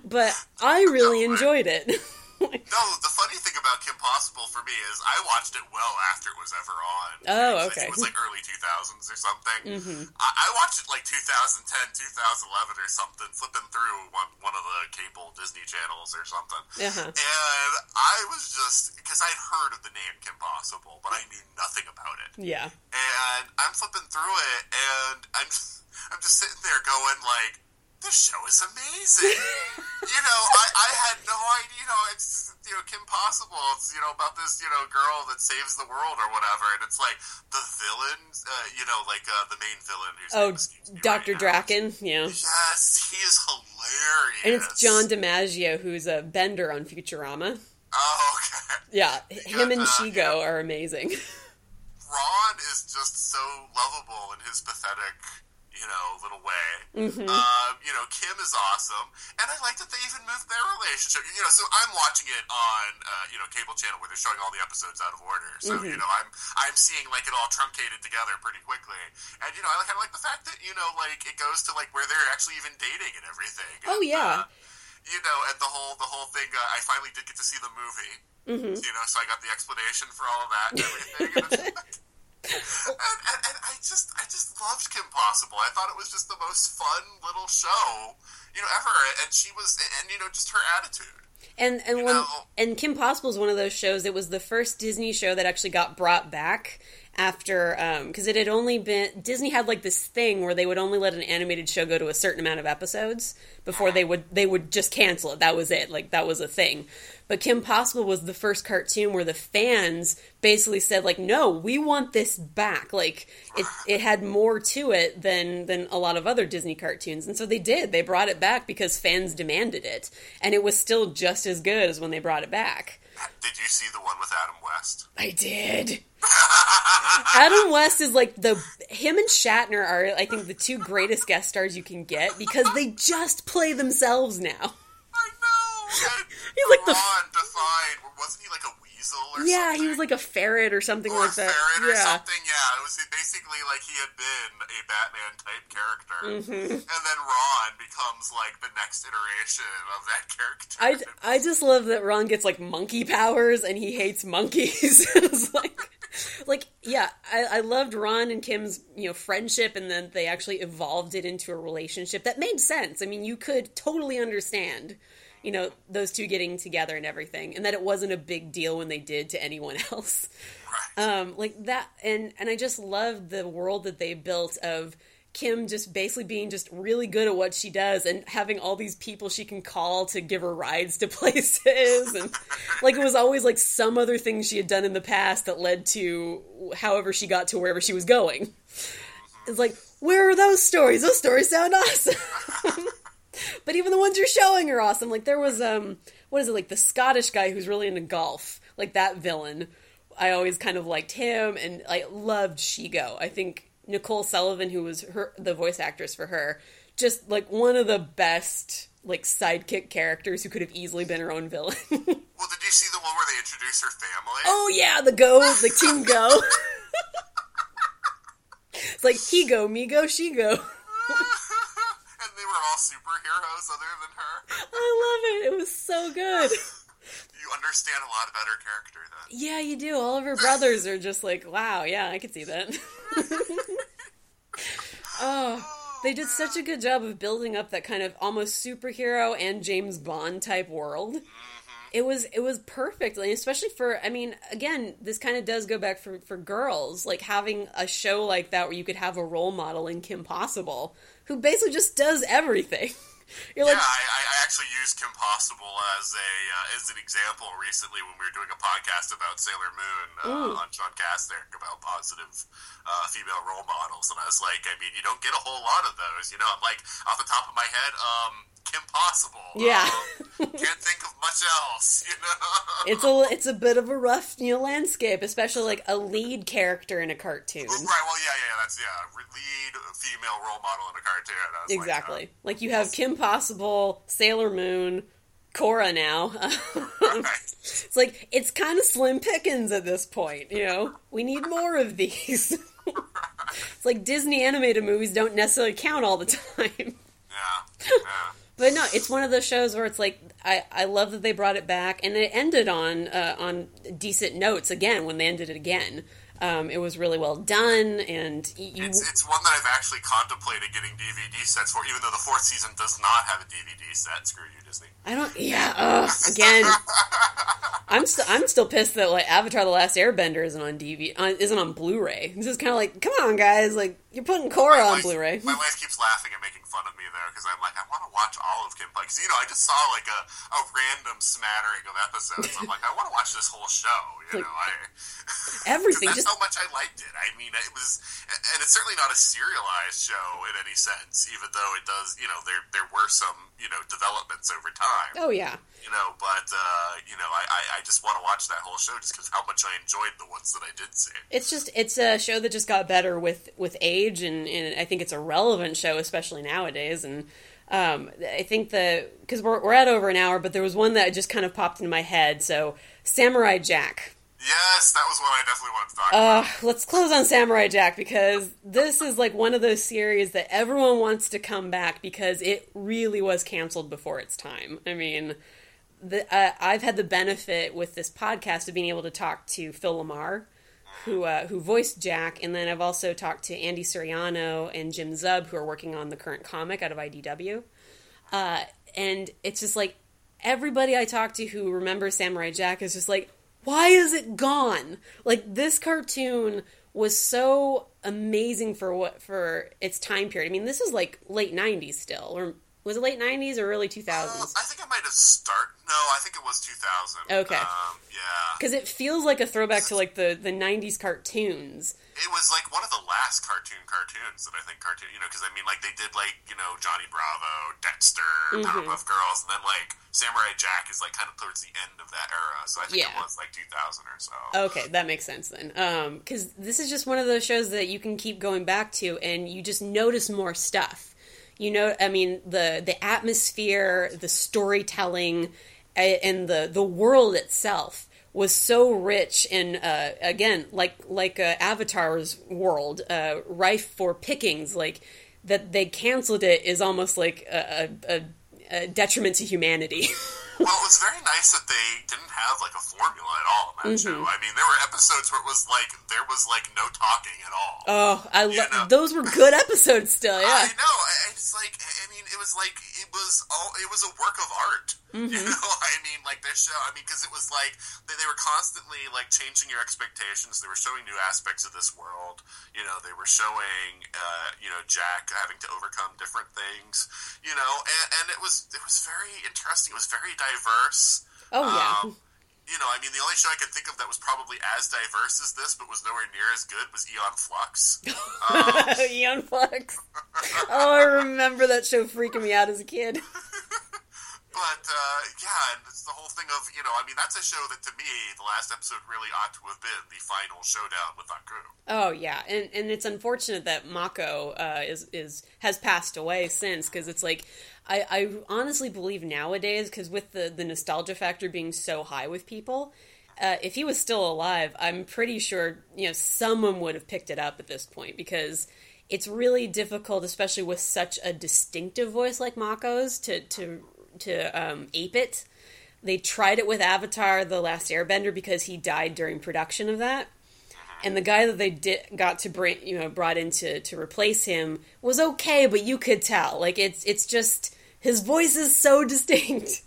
but I really enjoyed it. No, the funny thing about Kim Possible for me is I watched it well after it was ever on. Oh, okay. It was like early 2000s or something. Mhm. I, I watched it like 2010, 2011 or something, flipping through one, one of the cable Disney channels or something. Uh-huh. And I was just, because I'd heard of the name Kim Possible, but I knew nothing about it. Yeah. And I'm flipping through it, and I'm just, I'm just sitting there going like, this show is amazing. you know, I, I had no idea. You know, it's you know Kim Possible. It's you know about this you know girl that saves the world or whatever, and it's like the villain. Uh, you know, like uh, the main villain. Oh, name escapes me Dr. right now. Drakken, yeah. Yes, he is hilarious. And it's John DiMaggio who's a bender on Futurama. Oh, okay. Yeah, him and uh, Shego are amazing. Ron is just so lovable in his pathetic, you know, little way. Mhm. Um, you know, Kim is awesome, and I like that they even moved their relationship. You know, so I'm watching it on uh, you know cable channel where they're showing all the episodes out of order. So Mhm. you know, I'm I'm seeing like it all truncated together pretty quickly, and you know, I kind of like the fact that you know, like it goes to like where they're actually even dating and everything. Oh, yeah. uh, you know, and the whole the whole thing. Uh, I finally did get to see the movie. hmm You know, so I got the explanation for all of that and everything. and, it's- and, and, and I just, I just loved Kim Possible. I thought it was just the most fun little show, you know, ever. And she was, and you know, just her attitude. And and when know- and Kim Possible is one of those shows. It was the first Disney show that actually got brought back after um, because it had only been Disney had like this thing where they would only let an animated show go to a certain amount of episodes before they would they would just cancel it. That was it. Like that was a thing. But Kim Possible was the first cartoon where the fans basically said like, "No, we want this back." Like it it had more to it than than a lot of other Disney cartoons, and so they did. They brought it back because fans demanded it, and it was still just as good as when they brought it back. Did you see the one with Adam West? I did. Adam West is like the him and Shatner are I think the two greatest guest stars you can get because they just play themselves now. I know. And He's like the- defined. Wasn't he like a weasel Yeah, something? he was like a ferret or something or like a that. ferret or yeah. something. Yeah, it was basically like he had been a Batman type character, Mm-hmm. and then Ron becomes like the next iteration of that character. I, I just love that Ron gets like monkey powers and he hates monkeys. it's like, like yeah, I, I loved Ron and Kim's you know friendship, and then they actually evolved it into a relationship that made sense. I mean, you could totally understand, you know, those two getting together and everything, and that it wasn't a big deal when they did to anyone else. right. um, like that and and i just loved the world that they built of kim just basically being just really good at what she does and having all these people she can call to give her rides to places and like it was always like some other thing she had done in the past that led to however she got to wherever she was going it's like where are those stories those stories sound awesome but even the ones you're showing are awesome like there was um what is it like the scottish guy who's really into golf like that villain I always kind of liked him, and I loved Shego. I think Nicole Sullivan, who was her the voice actress for her, just like one of the best like sidekick characters who could have easily been her own villain. Well, did you see the one where they introduce her family? oh yeah, the go, the team go. it's like Hego, me go, Shego. they were all superheroes other than her. I love it. It was so good. You understand a lot about her character then. Yeah, you do. All of her brothers are just like, wow, yeah, I could see that. oh, they did such a good job of building up that kind of almost superhero and James Bond type world. Mm-hmm. It was it was perfect, like, especially for I mean, again, this kind of does go back for for girls, like having a show like that where you could have a role model in Kim Possible who basically just does everything. You're yeah, I, I I actually used Kim Possible as a uh, as an example recently when we were doing a podcast about Sailor Moon uh, on John Caster about positive uh, female role models, and I was like, I mean, you don't get a whole lot of those, you know. I'm like, off the top of my head, um, Kim Possible. Yeah. Um, can't think of much else, you know. it's a it's a bit of a rough you know landscape, especially like a lead character in a cartoon. Right. Well, yeah, yeah. That's yeah. Lead female role model in a cartoon. Was like, Exactly. uh, Like you have Kim Possible, Sailor Moon, Korra now. it's like it's kind of slim pickings at this point, you know. We need more of these. it's like Disney animated movies don't necessarily count all the time. Yeah. Yeah. But no, it's one of those shows where it's like I, I love that they brought it back and it ended on uh, on decent notes again when they ended it again. Um, it was really well done and you It's, it's one that I've actually contemplated getting DVD sets for, even though the fourth season does not have a DVD set. Screw you, Disney. I don't. Yeah. Ugh, again, I'm still I'm still pissed that like Avatar: The Last Airbender isn't on DVD, on, isn't on Blu-ray. It's just kind of like, come on, guys, like you're putting Korra on Blu-ray. My wife keeps laughing and making fun of me though, because I'm like, I want to watch all of Kim Because you know, I just saw like a, a random smattering of episodes. I'm like, I want to watch this whole show. You know, I Everything, that's just how much I liked it. I mean, it was, and it's certainly not a serialized show in any sense. Even though it does, you know, there there were some you know developments over time. oh yeah, You know, but uh, you know, I, I, I just want to watch that whole show just because how much I enjoyed the ones that I did see. it's just it's a show that just got better with with age, and, and I think it's a relevant show, especially nowadays. And um, I think the because we're we're at over an hour, but there was one that just kind of popped in my head. So Samurai Jack. Yes, that was one I definitely wanted to talk about. Uh, let's close on Samurai Jack because this is like one of those series that everyone wants to come back because it really was canceled before its time. I mean, the, uh, I've had the benefit with this podcast of being able to talk to Phil LaMarr, who uh, who voiced Jack, and then I've also talked to Andy Suriano and Jim Zub, who are working on the current comic out of IDW. Uh, and it's just like everybody I talk to who remembers Samurai Jack is just like, why is it gone? Like this cartoon was so amazing for what for its time period. I mean, this is like late '90s still, or was it late '90s or early 2000s? Uh, I think I might have started. No, I think it was 2000. Okay. Um, yeah. Because it feels like a throwback to like the the '90s cartoons. It was like one of the last cartoon cartoons that I think cartoon, you know, because I mean, like they did like you know Johnny Bravo, Dexter, Mm-hmm. Powerpuff Girls, and then like Samurai Jack is like kind of towards the end of that era. So I think Yeah. it was like 2000 or so. Okay, that makes sense then. Um, because this is just one of those shows that you can keep going back to, and you just notice more stuff. You know, I mean, the the atmosphere, the storytelling, and the the world itself was so rich and uh, again, like like uh, Avatar's world, uh, rife for pickings. Like that they canceled it is almost like a, a, a detriment to humanity. Well, it was very nice that they didn't have like a formula at all in that Mm-hmm. show. I mean, there were episodes where it was like there was like no talking at all. oh, I You love know. those were good episodes. Still, yeah. I know. I- It's like I mean, it was like it was all it was a work of art. Mm-hmm. You know, I mean, like their show. I mean, because it was like they, they were constantly like changing your expectations. They were showing new aspects of this world. You know, they were showing uh, you know Jack having to overcome different things. You know, and, and it was it was very interesting. It was very diverse. Oh yeah. Um, you know, I mean, the only show I could think of that was probably as diverse as this, but was nowhere near as good, was Aeon Flux. Aeon Flux. Oh, I remember that show freaking me out as a kid. But uh, yeah, and it's the whole thing of you know, I mean, that's a show that to me, the last episode really ought to have been the final showdown with Aku. Oh yeah, and and it's unfortunate that Mako uh, is is has passed away since because it's like I, I honestly believe nowadays because with the the nostalgia factor being so high with people. Uh, if he was still alive, I'm pretty sure you know someone would have picked it up at this point because it's really difficult, especially with such a distinctive voice like Mako's, to to to um, ape it. They tried it with Avatar: The Last Airbender because he died during production of that, and the guy that they did got to bring, you know, brought in to, to replace him was okay, but you could tell, like it's it's just his voice is so distinct.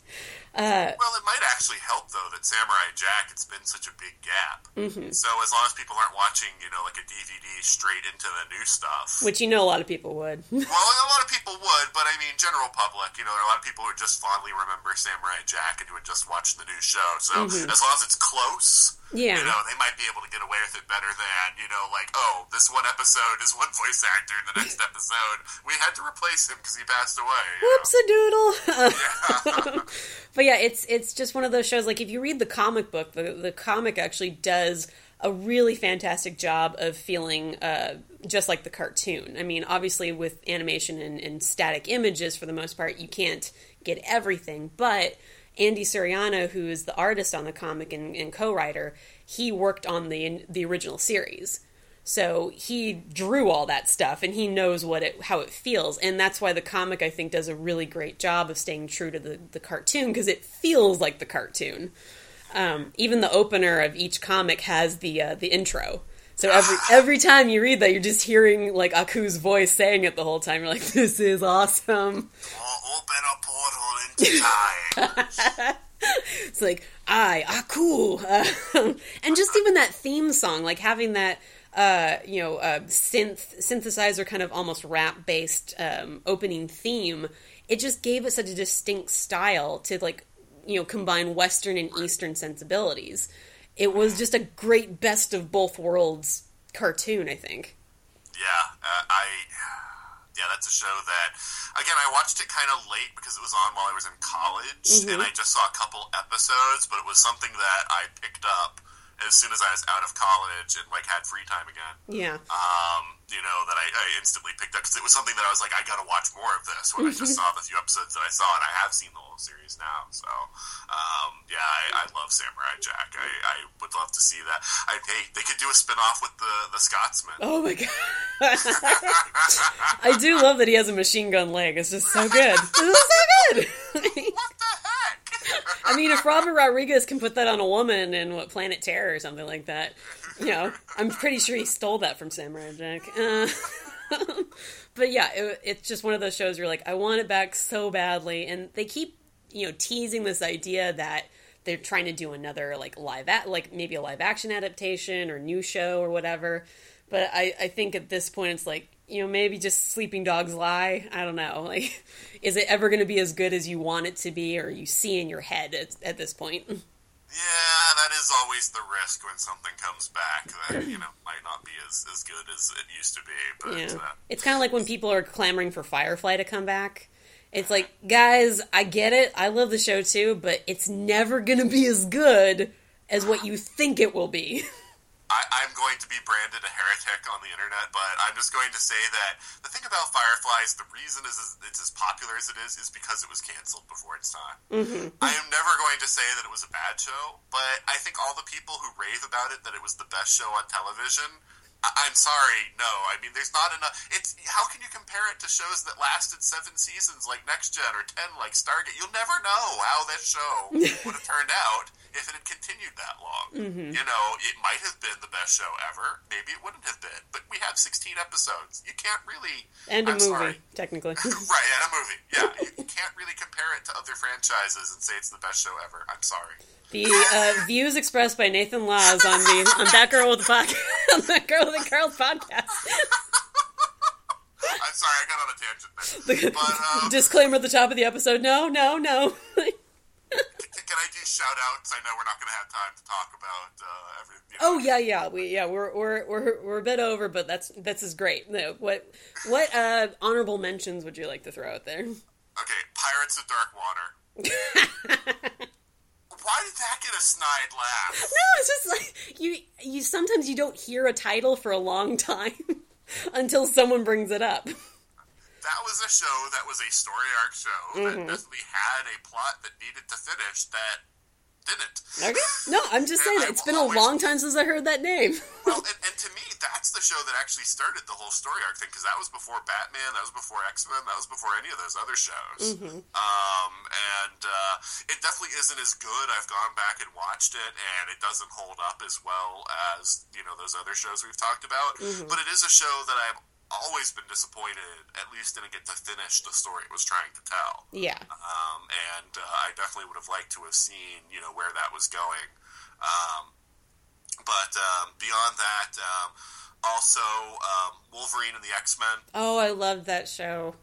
Well, it might actually help though that Samurai Jack. It's been such a big gap. Mm-hmm. So as long as people aren't watching, you know, like a DVD straight into the new stuff. Which you know a lot of people would. Well, a lot of people would, but I mean, general public, you know, there are a lot of people who just fondly remember Samurai Jack and who would just watch the new show. So as long as it's close, Mm-hmm. Yeah. you know, they might be able to get away with it better than, you know, like, oh, this one episode is one voice actor, and the next episode we had to replace him because he passed away. Whoops a doodle. but yeah, it's it's just one of those shows. Like if you read the comic book, the the comic actually does a really fantastic job of feeling uh, just like the cartoon. I mean, obviously with animation and, and static images for the most part, you can't get everything, but Andy Suriano, who is the artist on the comic and, and co-writer, he worked on the the original series. So he drew all that stuff and he knows what it how it feels and that's why the comic I think does a really great job of staying true to the, the cartoon because it feels like the cartoon. Um, even the opener of each comic has the uh, the intro. So every every time you read that, you're just hearing like Aku's voice saying it the whole time. You're like, "This is awesome." Or open a portal into time. It's like I Aku, uh, and just even that theme song, like having that uh, you know uh, synth synthesizer kind of almost rap based um, opening theme. It just gave it such a distinct style to like you know combine Western and Eastern sensibilities. It was just a great best of both worlds cartoon. I think. Yeah, uh, I. Yeah, that's a show that, again, I watched it kind of late because it was on while I was in college, and I just saw a couple episodes, but it was something that I picked up as soon as I was out of college and like had free time again. Yeah. Um, you know that I, I instantly picked up because it was something that I was like, I got to watch more of this when I just saw the few episodes that I saw, and I have seen the whole series now. So, um, yeah, I, I love Samurai Jack. I, I would love to see that. I hey, they could do a spin off with the the Scotsman. Oh my god. I do love that he has a machine gun leg. It's just so good. It's so good. I mean, if Robert Rodriguez can put that on a woman in what Planet Terror or something like that, you know, I'm pretty sure he stole that from Samurai Jack. Uh, but yeah, it, it's just one of those shows where like I want it back so badly, and they keep you know teasing this idea that they're trying to do another like live at like maybe a live action adaptation or new show or whatever. But I, I think at this point it's like you know, maybe just sleeping dogs lie. I don't know. Like, is it ever going to be as good as you want it to be, or you see in your head at, at this point? Yeah, that is always the risk when something comes back that you know might not be as, as good as it used to be. But Yeah. uh, It's kind of like when people are clamoring for Firefly to come back. It's like, guys, I get it. I love the show too, but it's never going to be as good as what you think it will be. I, I'm going to be branded a heretic on the internet, but I'm just going to say that the thing about Firefly is the reason is, is it's as popular as it is is because it was canceled before its time. Mm-hmm. I am never going to say that it was a bad show, but I think all the people who rave about it that it was the best show on television. I- I'm sorry, no. I mean, there's not enough. It's how can you compare it to shows that lasted seven seasons like Next Gen or ten like Stargate? You'll never know how that show would have turned out if it had continued that long. Mm-hmm. You know, it might have been the best show ever. Maybe it wouldn't have been. But we have 16 episodes. You can't really. And a I'm movie, sorry. technically. Right, and a movie. Yeah, you, you can't really compare it to other franchises and say it's the best show ever. I'm sorry. The uh, views expressed by Nathan Laws on the on that girl with the podcast, on that girl with the Carl's podcast. I'm sorry, I got on a tangent there. The But um, disclaimer at the top of the episode: No, no, no. Can I do shout outs? I know we're not going to have time to talk about uh, every. You know, oh yeah, yeah, we yeah we're we're we're we're a bit over, but that's this is great. No, what what uh, honorable mentions would you like to throw out there? Okay, Pirates of Dark Water. Why did that get a snide laugh? No, it's just like you you sometimes you don't hear a title for a long time until someone brings it up. That was a show that was a story arc show Mm-hmm. that definitely had a plot that needed to finish that didn't. Okay. No, I'm just saying it's been a long time since I heard that name. Well, and, and to me, that's the show that actually started the whole story arc thing because that was before Batman, that was before X Men, that was before any of those other shows. Mm-hmm. Um, and uh, it definitely isn't as good. I've gone back and watched it, and it doesn't hold up as well as you know those other shows we've talked about. Mm-hmm. But it is a show that I've always been disappointed, at least didn't get to finish the story it was trying to tell. Yeah. Um, and uh, I definitely would have liked to have seen, you know, where that was going. Um, but um, beyond that, um, also um, Wolverine and the X Men. Oh, I loved that show.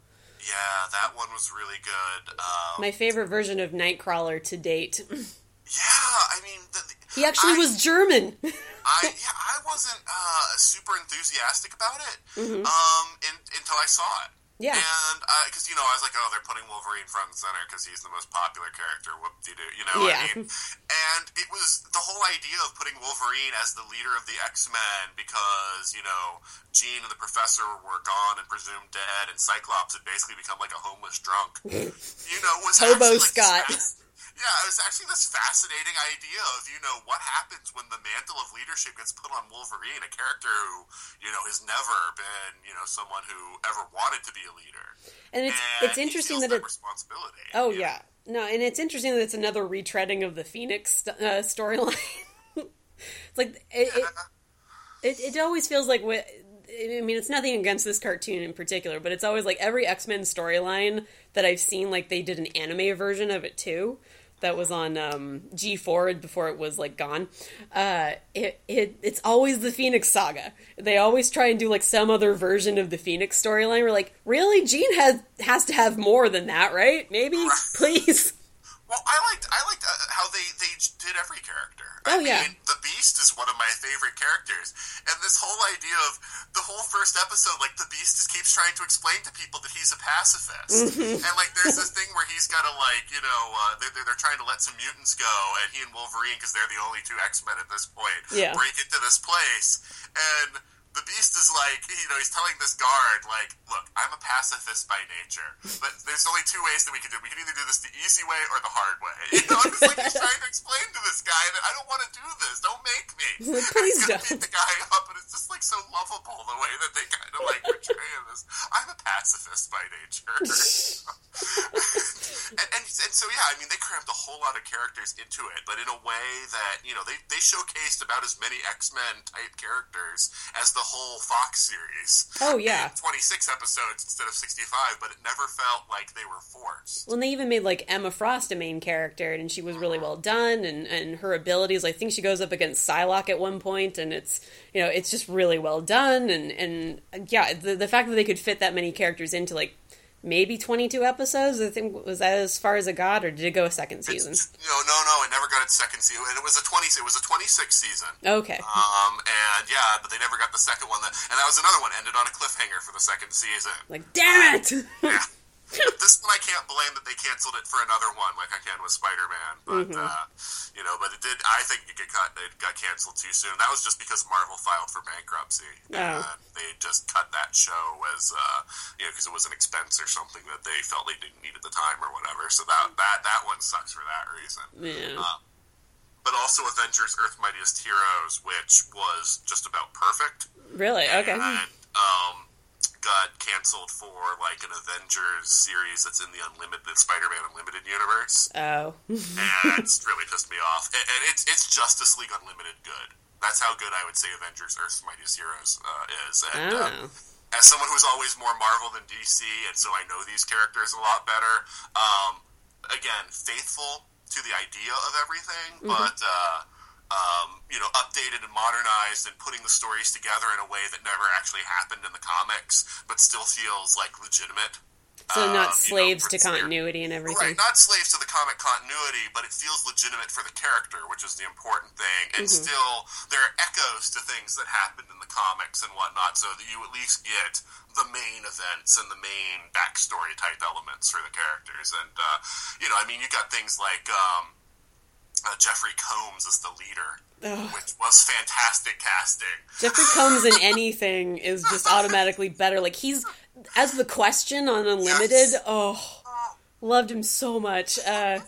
Yeah, that one was really good. Um, My favorite version of Nightcrawler to date. yeah, I mean, the, the- He actually I- was German. I yeah, I wasn't uh, super enthusiastic about it Mm-hmm. um, in, until I saw it. Yeah. and because you know, I was like, oh, they're putting Wolverine front and center because he's the most popular character. Whoop de doo, you know? Yeah. I mean, and it was the whole idea of putting Wolverine as the leader of the X Men because you know Jean and the Professor were gone and presumed dead, and Cyclops had basically become like a homeless drunk. you know, was Hobo actually, like, Scott. yeah, it was actually this fascinating idea of, you know, what happens when the mantle of leadership gets put on Wolverine, a character who, you know, has never been, you know, someone who ever wanted to be a leader. And it's And it's interesting that that it's responsibility. Oh know? yeah. No, and it's interesting that it's another retreading of the Phoenix uh, storyline. it's like it, it, it it always feels like what I mean, it's nothing against this cartoon in particular, but it's always like every X Men storyline that I've seen, like they did an anime version of it too. That was on um, G four before it was like gone. Uh, it, it it's always the Phoenix saga. They always try and do like some other version of the Phoenix storyline. We're like, really, Jean has has to have more than that, right? Maybe, please. Well, I liked I liked uh, how they they did every character. Oh, I yeah. mean, the Beast is one of my favorite characters, and this whole idea of the whole first episode, like the Beast just keeps trying to explain to people that he's a pacifist, Mm-hmm. and like there's this thing where he's got to like you know uh, they're, they're they're trying to let some mutants go, and he and Wolverine because they're the only two X Men at this point Yeah. break into this place, and. The Beast is like, you know, he's telling this guard, like, look, I'm a pacifist by nature, but there's only two ways that we can do it. We can either do this the easy way or the hard way. You know, it's like he's trying to explain to this guy that I don't want to do this. Don't make me. Like, please don't. beat the guy up, and it's just like so lovable the way that they kind of like portray this. I'm a pacifist by nature. and, and, and so yeah, I mean, they crammed a whole lot of characters into it, but in a way that you know they they showcased about as many X Men type characters as the whole Fox series. Oh yeah, twenty six episodes instead of sixty five, but it never felt like they were forced. Well, and they even made like Emma Frost a main character, and she was really well done, and and her abilities. I think she goes up against Psylocke at one point, and it's you know it's just really well done, and and yeah, the the fact that they could fit that many characters into like maybe 22 episodes. I think was that as far as it got, or did it go a second season? It's, no, no, no. It never got its second season, and it was a 20. It was a 26 season. Okay. Um, and yeah, but they never got the second one. That, and that was another one. Ended on a cliffhanger for the second season. Like, damn it! yeah. this one I can't blame that they canceled it for another one, like I can with Spider Man. But mm-hmm. uh, you know, but it did. I think it got cut. It got canceled too soon. That was just because Marvel filed for bankruptcy. Oh. And they just cut that show as uh, you know because it was an expense or something that they felt they didn't need at the time or whatever. So that that that one sucks for that reason. Yeah. Uh, but also Avengers: Earth Mightiest Heroes, which was just about perfect. Really? Okay. And, got canceled for like an Avengers series that's in the Unlimited Spider-Man Unlimited universe. Oh, and it's really pissed me off. And, and, it's it's Justice League Unlimited good. That's how good I would say Avengers: Earth's Mightiest Heroes uh, is. And, oh. uh, as someone who's always more Marvel than DC, and so I know these characters a lot better. Um, again, faithful to the idea of everything, mm-hmm. but. Uh, um, you know, updated and modernized and putting the stories together in a way that never actually happened in the comics, but still feels like legitimate. So not um, slaves you know, to continuity and everything. Right, not slaves to the comic continuity, but it feels legitimate for the character, which is the important thing. And mm-hmm. still, there are echoes to things that happened in the comics and whatnot, so that you at least get the main events and the main backstory type elements for the characters. And, uh, you know, I mean, you got things like. Um, uh, Jeffrey Combs as the leader, Ugh. which was fantastic casting. Jeffrey Combs in anything is just automatically better. Like he's as the question on Unlimited. Yes. Oh, loved him so much. Uh,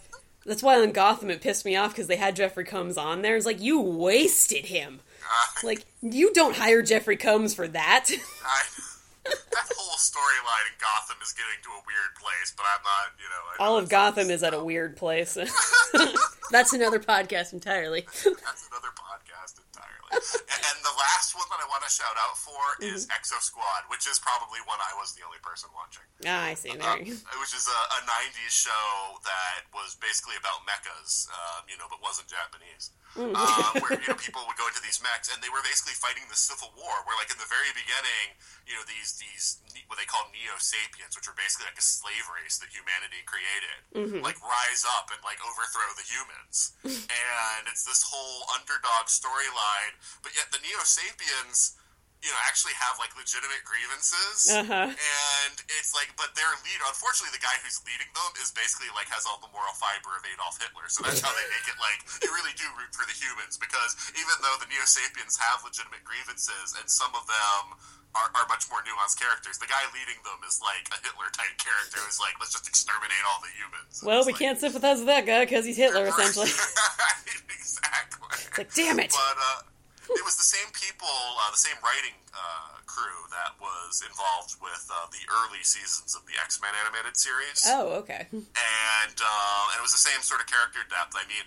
that's why on Gotham it pissed me off because they had Jeffrey Combs on there. It's like you wasted him. Uh, like you don't hire Jeffrey Combs for that. I, that whole storyline in Gotham is getting to a weird place, but I'm not, you know. All of Gotham is at a weird place. That's another podcast entirely. That's another podcast entirely. and the last one that I want to shout out for mm-hmm. is Exo Squad, which is probably one I was the only person watching. Ah, I see. There um, Which is a, a, 90s show that was basically about mechas, um, you know, but wasn't Japanese. Mm. Uh, where you know people would go into these mechs and they were basically fighting the civil war. Where like in the very beginning, you know these these what they call neo sapiens, which are basically like a slave race that humanity created, mm-hmm. like rise up and like overthrow the humans. and it's this whole underdog storyline, but yet the neo sapiens you know, actually have like legitimate grievances, uh-huh. and it's like, but their lead, unfortunately, the guy who's leading them is basically like has all the moral fiber of Adolf Hitler. So that's how they make it like you really do root for the humans because even though the Neo Sapiens have legitimate grievances and some of them are, are, much more nuanced characters. The guy leading them is like a Hitler type character who's like, let's just exterminate all the humans. well, we like, can't sympathize with that guy because he's Hitler, essentially. exactly. It's like, damn it. But, uh, it was the same people, uh, the same writing uh, crew that was involved with uh, the early seasons of the X Men animated series. Oh, okay. And uh, and it was the same sort of character depth. I mean,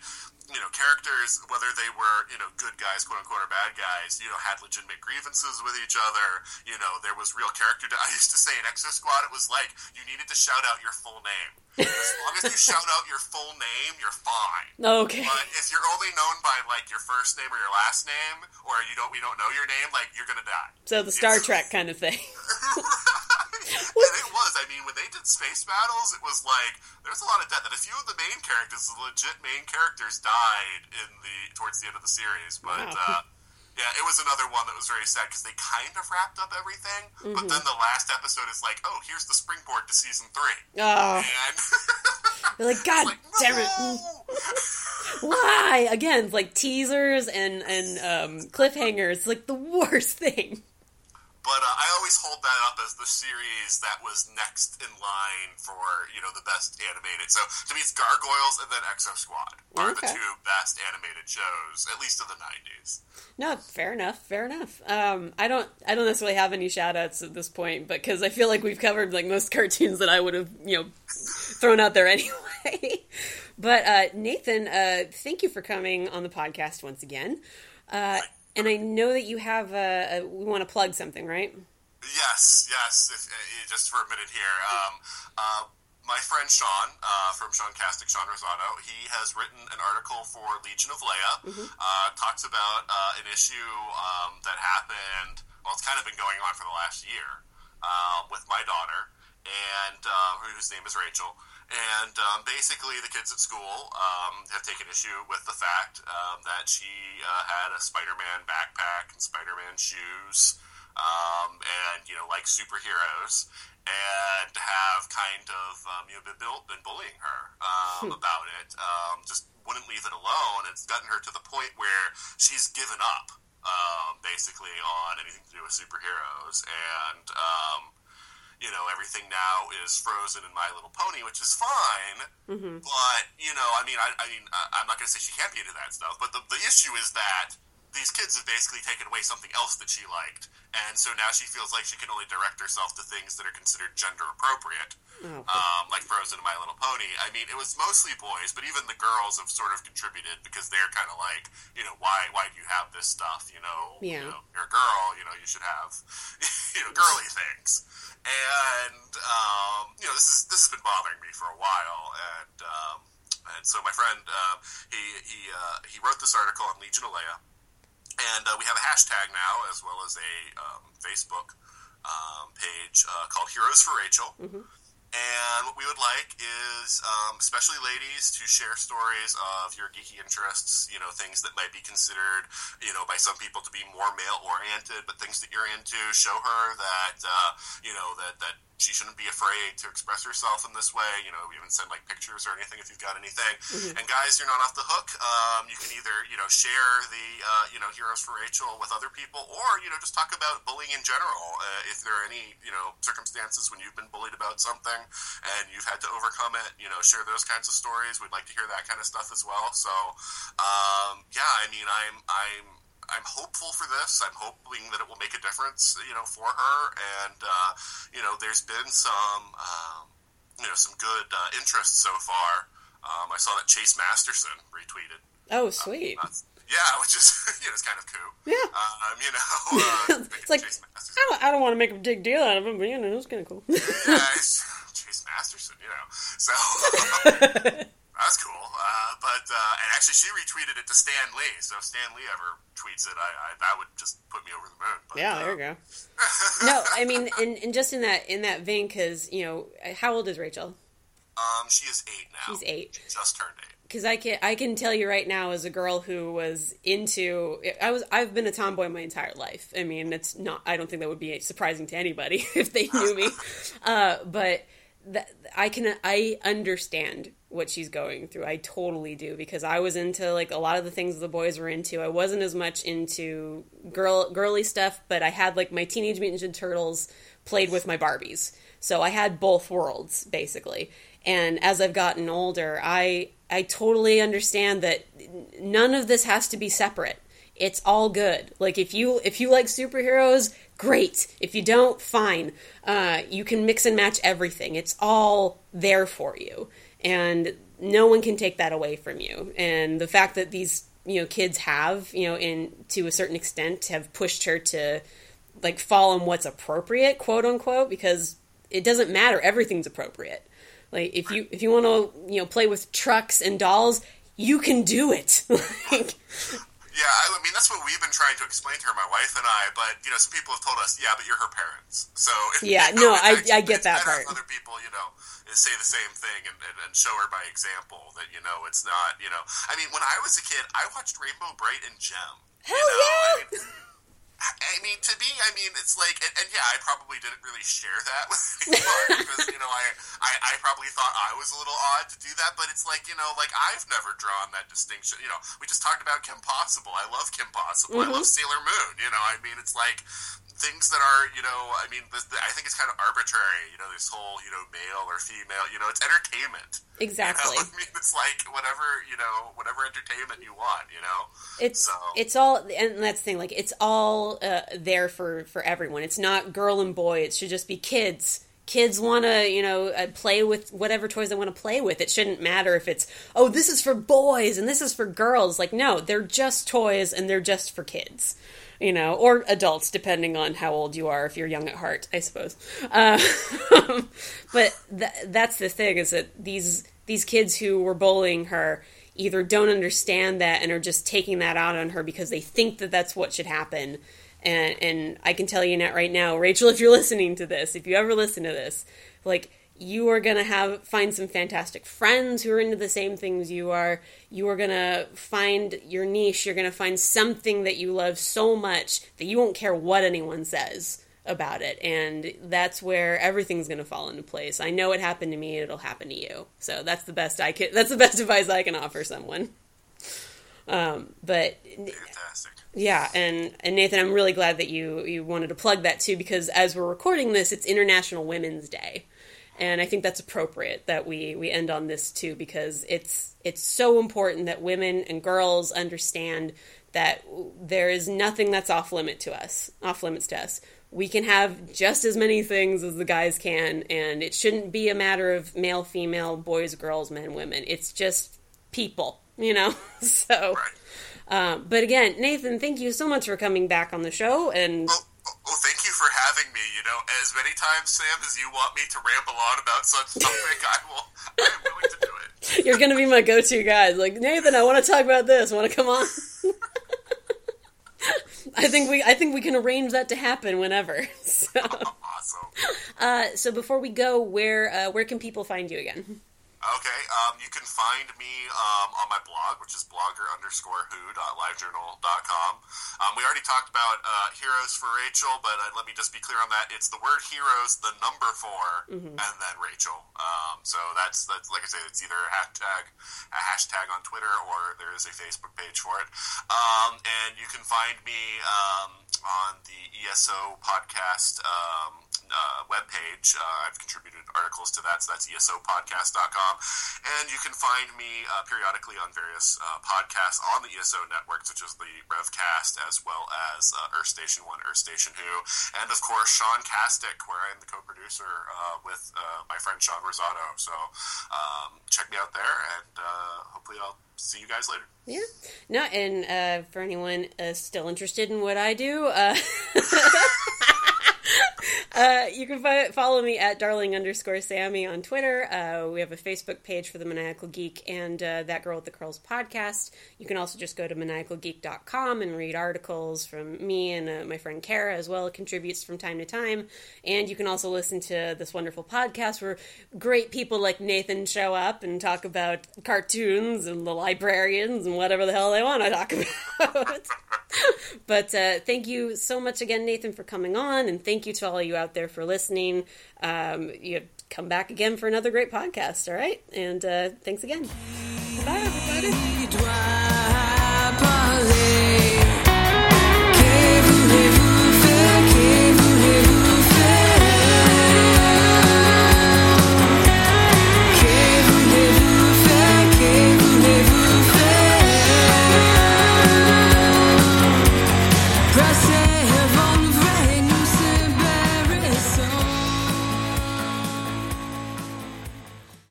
you know, characters, whether they were, you know, good guys, quote unquote, or bad guys, you know, had legitimate grievances with each other. You know, there was real character. De- I used to say in Exo Squad, it was like you needed to shout out your full name. As long as you shout out your full name, you're fine. Okay. But if you're only known by like your first name or your last name, or you don't, we don't know your name, like you're gonna die. So the Star Trek kind of thing. and it was. I mean, when they did space battles, it was like there's a lot of death. And a few of the main characters, the legit main characters, died in the towards the end of the series. But wow. uh, yeah, it was another one that was very sad because they kind of wrapped up everything, mm-hmm. but then the last episode is like, oh, here's the springboard to season three. Oh. And You're like, God like, no! damn it. Why? Again, like teasers and, and um, cliffhangers, like the worst thing. But uh, I always hold that up as the series that was next in line for you know the best animated. So to me, it's Gargoyles and then Exo Squad are okay. the two best animated shows, at least of the '90s. No, fair enough, fair enough. Um, I don't, I don't necessarily have any shout outs at this point, but because I feel like we've covered like most cartoons that I would have you know thrown out there anyway. But uh, Nathan, uh, thank you for coming on the podcast once again. Uh, and I know that you have a, a we want to plug something, right? Yes, yes. If, uh, just for a minute here, um, uh, my friend Sean uh, from Sean Castic, Sean Rosato, he has written an article for Legion of Leia. Mm-hmm. Uh, talks about uh, an issue um, that happened. Well, it's kind of been going on for the last year uh, with my daughter, and uh, whose name is Rachel. And um, basically, the kids at school um, have taken issue with the fact um, that she uh, had a Spider-Man backpack and Spider-Man shoes, um, and you know, like superheroes and have kind of um, you know been, been bullying her um, hmm. about it. Um, just wouldn't leave it alone. It's gotten her to the point where she's given up um, basically on anything to do with superheroes, and um, you know everything now is frozen in My Little Pony, which is fine. Mm-hmm. But you know, I mean, I, I mean, I'm not going to say she can't be into that stuff, but the, the issue is that these kids have basically taken away something else that she liked, and so now she feels like she can only direct herself to things that are considered gender appropriate, oh, um, like Frozen and My Little Pony. I mean, it was mostly boys, but even the girls have sort of contributed because they're kind of like, you know, why why do you have this stuff? You know, yeah. you know, you're a girl, you know, you should have, you know, girly things. And um, you know, this is this has been bothering me for a while, and um, and so my friend uh, he he uh, he wrote this article on Legion of Leia and uh, we have a hashtag now, as well as a um, Facebook um, page uh, called Heroes for Rachel. Mm-hmm. And what we would like is, um, especially ladies, to share stories of your geeky interests. You know, things that might be considered, you know, by some people to be more male oriented, but things that you're into. Show her that, uh, you know, that that she shouldn't be afraid to express herself in this way. You know, even send like pictures or anything if you've got anything. Mm-hmm. And guys, you're not off the hook. Um, you can either you know share the uh, you know heroes for Rachel with other people, or you know just talk about bullying in general. Uh, if there are any you know circumstances when you've been bullied about something and you've had to overcome it, you know, share those kinds of stories. We'd like to hear that kind of stuff as well. So um, yeah, I mean, I'm I'm I'm hopeful for this. I'm hoping that it will make a difference, you know, for her. And uh, you know, there's been some, um, you know, some good uh, interest so far. Um, I saw that Chase Masterson retweeted. Oh, sweet. Uh, yeah, which is you know, it's kind of cool. Yeah. Um, you know, uh, it's like I don't, I don't want to make a big deal out of it, but you know, it's kind of cool. yeah, Chase Masterson, you know, so. That's cool. Uh, but uh, and actually, she retweeted it to Stan Lee. So if Stan Lee ever tweets it, I, I that would just put me over the moon. But, yeah, there you go. no, I mean, and, and just in that in that vein, because you know, how old is Rachel? Um, she is eight now. She's eight. She just turned eight. Because I can I can tell you right now, as a girl who was into, I was I've been a tomboy my entire life. I mean, it's not. I don't think that would be surprising to anybody if they knew me. uh, but that I can I understand what she's going through. I totally do because I was into like a lot of the things the boys were into. I wasn't as much into girl girly stuff, but I had like my Teenage Mutant Ninja Turtles played with my Barbies. So I had both worlds basically. And as I've gotten older, I I totally understand that none of this has to be separate. It's all good. Like if you if you like superheroes, great. If you don't, fine. Uh, you can mix and match everything. It's all there for you and no one can take that away from you. And the fact that these you know kids have you know in to a certain extent have pushed her to like fall on what's appropriate, quote unquote, because it doesn't matter. Everything's appropriate. Like if you if you want to you know play with trucks and dolls, you can do it. like, yeah, I mean that's what we've been trying to explain to her, my wife and I. But you know, some people have told us, yeah, but you're her parents, so yeah, you know, no, I, I get that part. Other people, you know, say the same thing and, and, and, show her by example that you know it's not. You know, I mean, when I was a kid, I watched Rainbow Brite and Jem. Hell you know? yeah! I mean, I mean, to me, I mean, it's like, and, and, yeah, I probably didn't really share that with anyone because you know, I, I, I probably thought I was a little odd to do that, but it's like, you know, like I've never drawn that distinction. You know, we just talked about Kim Possible. I love Kim Possible. Mm-hmm. I love Sailor Moon. You know, I mean, it's like things that are, you know, I mean, I think it's kind of arbitrary, you know, this whole, you know, male or female, you know, it's entertainment. Exactly. You know? I mean, it's like whatever, you know, whatever entertainment you want, you know. It's so. it's all, and that's the thing, like it's all uh, there for for everyone. It's not girl and boy. It should just be kids kids want to, you know, uh, play with whatever toys they want to play with. It shouldn't matter if it's, oh, this is for boys and this is for girls. Like, no, they're just toys and they're just for kids, you know, or adults, depending on how old you are, if you're young at heart, I suppose. Uh, but th- that's the thing is that these these kids who were bullying her either don't understand that and are just taking that out on her because they think that that's what should happen and and I can tell you now right now, Rachel, if you're listening to this, if you ever listen to this, like you are gonna have find some fantastic friends who are into the same things you are. You are gonna find your niche. You're gonna find something that you love so much that you won't care what anyone says about it. And that's where everything's going to fall into place. I know it happened to me it'll happen to you. So that's the best i can that's the best advice i can offer someone. Um, but Fantastic. yeah, and and Nathan, I'm really glad that you you wanted to plug that too because as we're recording this, it's International Women's Day, and I think that's appropriate that we we end on this too because it's it's so important that women and girls understand that there is nothing that's off limit to us, off limits to us. We can have just as many things as the guys can, and it shouldn't be a matter of male, female, boys, girls, men, women. It's just people you know? so, um, but again, Nathan, thank you so much for coming back on the show. And well, well, thank you for having me. You know, as many times, Sam, as you want me to ramble on about such topic, I will. I am willing to do it. You're going to be my go-to guy. Like Nathan, I want to talk about this. Want to come on? I think we I think we can arrange that to happen whenever. So, awesome. Uh, so before we go, where uh, where can people find you again? Okay, um, you can find me um, on my blog, which is blogger underscore who.livejournal.com. Um, we already talked about uh, Heroes for Rachel, but uh, let me just be clear on that. It's the word heroes, the number 4 mm-hmm. and then Rachel. Um, so that's, that's, like I say, it's either a hashtag, a hashtag on Twitter or there is a Facebook page for it. Um, and you can find me um, on the ESO podcast um, uh, webpage. Uh, I've contributed articles to that, so that's esopodcast.com. And you can find me uh, periodically on various uh, podcasts on the ESO network, such as the Revcast, as well as uh, Earth Station 1, Earth Station Who, and of course Sean Castic, where I am the co producer uh, with uh, my friend Sean Rosato. So um, check me out there, and uh, hopefully I'll see you guys later. Yeah. No, and for anyone still interested in what I do, Uh, you can follow me at darling underscore Sammy on Twitter. Uh, we have a Facebook page for the Maniacal Geek and uh, That Girl with the Curls podcast. You can also just go to maniacalgeek.com and read articles from me and uh, my friend Kara as well. It contributes from time to time. And you can also listen to this wonderful podcast where great people like Nathan show up and talk about cartoons and the librarians and whatever the hell they want to talk about. but uh, thank you so much again, Nathan, for coming on, and you to all you out there for listening. Um, you come back again for another great podcast, all right? And uh, thanks again. Bye, everybody.